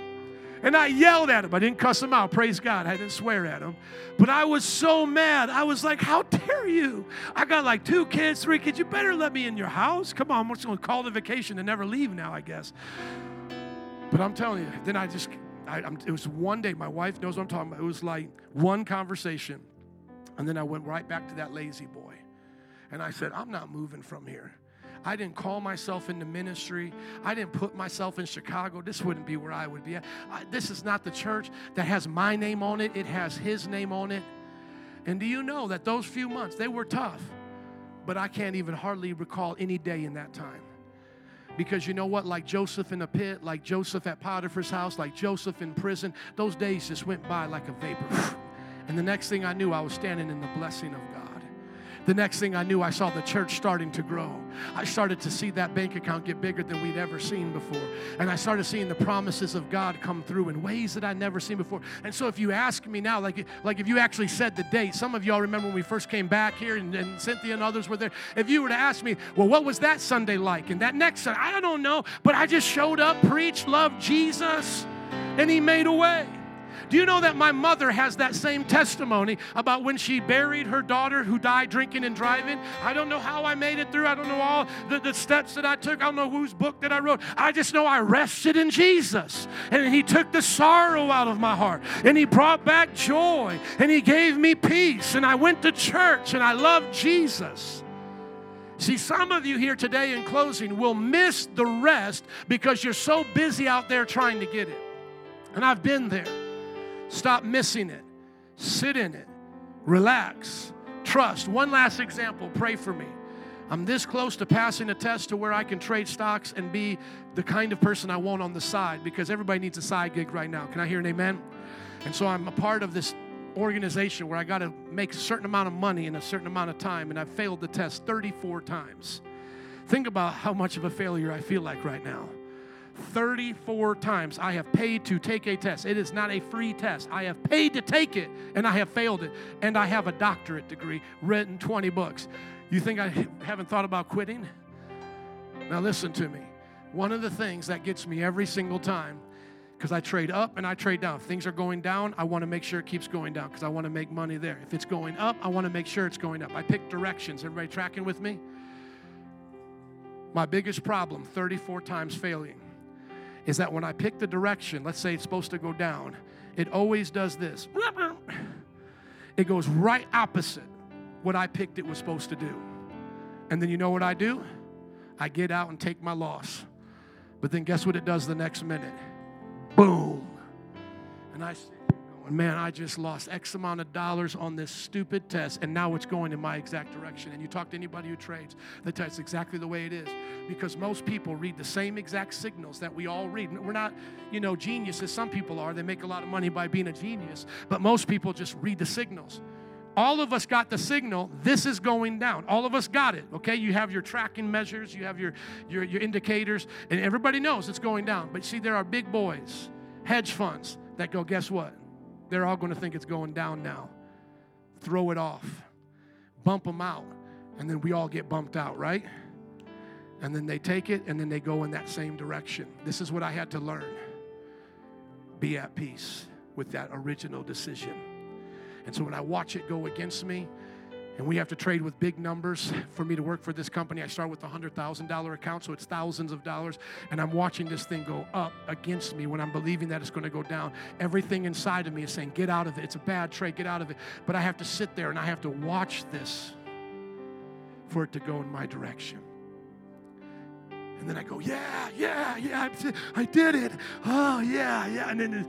[SPEAKER 1] And I yelled at him. I didn't cuss him out, praise God. I didn't swear at him. But I was so mad. I was like, How dare you? I got like two kids, three kids. You better let me in your house. Come on, I'm just going to call the vacation and never leave now, I guess. But I'm telling you, then I just, I, it was one day, my wife knows what I'm talking about. It was like one conversation. And then I went right back to that La-Z-Boy. And I said, I'm not moving from here. I didn't call myself into ministry. I didn't put myself in Chicago. This wouldn't be where I would be. I, this is not the church that has my name on it, it has his name on it. And do you know that those few months, they were tough, but I can't even hardly recall any day in that time. Because you know what? Like Joseph in the pit, like Joseph at Potiphar's house, like Joseph in prison, those days just went by like a vapor. And the next thing I knew, I was standing in the blessing of God. The next thing I knew, I saw the church starting to grow. I started to see that bank account get bigger than we'd ever seen before. And I started seeing the promises of God come through in ways that I'd never seen before. And so if you ask me now, like, like if you actually said the date, some of y'all remember when we first came back here and, and Cynthia and others were there. If you were to ask me, well, what was that Sunday like? And that next Sunday, I don't know, but I just showed up, preached, loved Jesus, and He made a way. Do you know that my mother has that same testimony about when she buried her daughter who died drinking and driving? I don't know how I made it through. I don't know all the, the steps that I took. I don't know whose book that I wrote. I just know I rested in Jesus. And He took the sorrow out of my heart. And He brought back joy. And He gave me peace. And I went to church and I loved Jesus. See, some of you here today in closing will miss the rest because you're so busy out there trying to get it. And I've been there. Stop missing it. Sit in it. Relax. Trust. One last example. Pray for me. I'm this close to passing a test to where I can trade stocks and be the kind of person I want on the side because everybody needs a side gig right now. Can I hear an amen? And so I'm a part of this organization where I got to make a certain amount of money in a certain amount of time, and I've failed the test 34 times. Think about how much of a failure I feel like right now. 34 times I have paid to take a test. It is not a free test. I have paid to take it and I have failed it. And I have a doctorate degree, written 20 books. You think I haven't thought about quitting? Now, listen to me. One of the things that gets me every single time, because I trade up and I trade down. If things are going down, I want to make sure it keeps going down because I want to make money there. If it's going up, I want to make sure it's going up. I pick directions. Everybody tracking with me? My biggest problem 34 times failing is that when I pick the direction, let's say it's supposed to go down, it always does this. It goes right opposite what I picked it was supposed to do. And then you know what I do? I get out and take my loss. But then guess what it does the next minute? Boom. And I man, I just lost X amount of dollars on this stupid test, and now it's going in my exact direction. And you talk to anybody who trades, they tell it's exactly the way it is. Because most people read the same exact signals that we all read. We're not, you know, geniuses. Some people are. They make a lot of money by being a genius. But most people just read the signals. All of us got the signal, this is going down. All of us got it, okay? You have your tracking measures, you have your, your, your indicators, and everybody knows it's going down. But see, there are big boys, hedge funds, that go, guess what? They're all going to think it's going down now. Throw it off, bump them out, and then we all get bumped out, right? And then they take it and then they go in that same direction. This is what I had to learn be at peace with that original decision. And so when I watch it go against me, and we have to trade with big numbers for me to work for this company. I start with a $100,000 account, so it's thousands of dollars. And I'm watching this thing go up against me when I'm believing that it's going to go down. Everything inside of me is saying, Get out of it. It's a bad trade. Get out of it. But I have to sit there and I have to watch this for it to go in my direction. And then I go, Yeah, yeah, yeah, I did it. Oh, yeah, yeah. And then it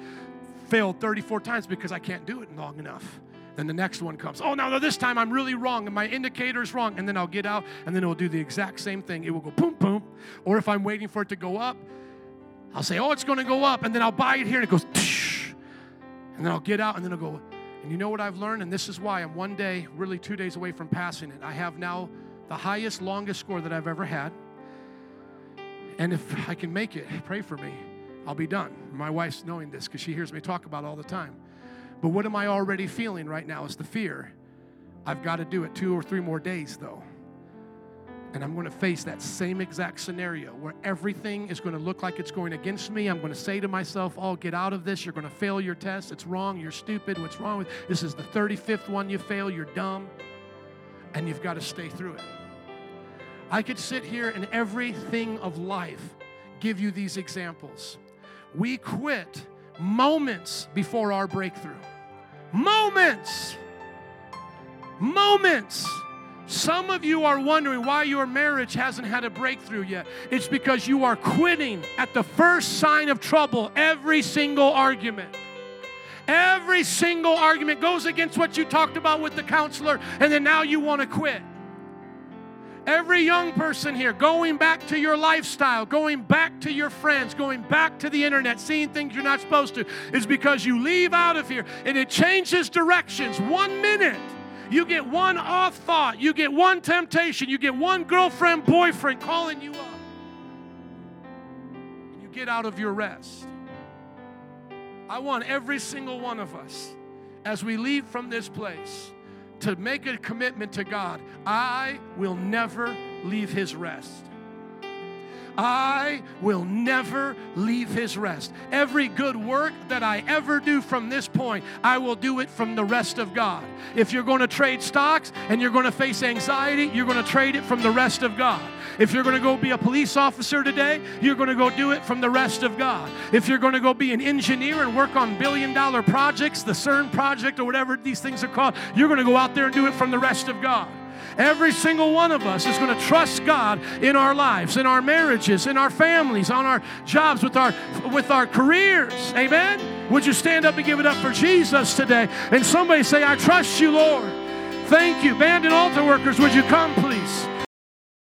[SPEAKER 1] failed 34 times because I can't do it long enough. And then the next one comes. Oh, now this time I'm really wrong and my indicator is wrong. And then I'll get out and then it will do the exact same thing. It will go boom, boom. Or if I'm waiting for it to go up, I'll say, oh, it's going to go up. And then I'll buy it here and it goes, and then I'll get out and then it'll go. And you know what I've learned? And this is why I'm one day, really two days away from passing it. I have now the highest, longest score that I've ever had. And if I can make it, pray for me. I'll be done. My wife's knowing this because she hears me talk about it all the time. But what am I already feeling right now is the fear. I've got to do it two or three more days, though. And I'm going to face that same exact scenario where everything is going to look like it's going against me. I'm going to say to myself, Oh, get out of this. You're going to fail your test. It's wrong. You're stupid. What's wrong with this? Is the 35th one you fail. You're dumb. And you've got to stay through it. I could sit here and everything of life give you these examples. We quit moments before our breakthrough. Moments. Moments. Some of you are wondering why your marriage hasn't had a breakthrough yet. It's because you are quitting at the first sign of trouble every single argument. Every single argument goes against what you talked about with the counselor, and then now you want to quit. Every young person here, going back to your lifestyle, going back to your friends, going back to the internet, seeing things you're not supposed to, is because you leave out of here and it changes directions. One minute, you get one off thought, you get one temptation, you get one girlfriend, boyfriend calling you up, and you get out of your rest. I want every single one of us, as we leave from this place, to make a commitment to God I will never leave His rest. I will never leave his rest. Every good work that I ever do from this point, I will do it from the rest of God. If you're going to trade stocks and you're going to face anxiety, you're going to trade it from the rest of God. If you're going to go be a police officer today, you're going to go do it from the rest of God. If you're going to go be an engineer and work on billion dollar projects, the CERN project or whatever these things are called, you're going to go out there and do it from the rest of God. Every single one of us is going to trust God in our lives, in our marriages, in our families, on our jobs, with our with our careers. Amen. Would you stand up and give it up for Jesus today? And somebody say, I trust you, Lord. Thank you. Band and altar workers, would you come, please?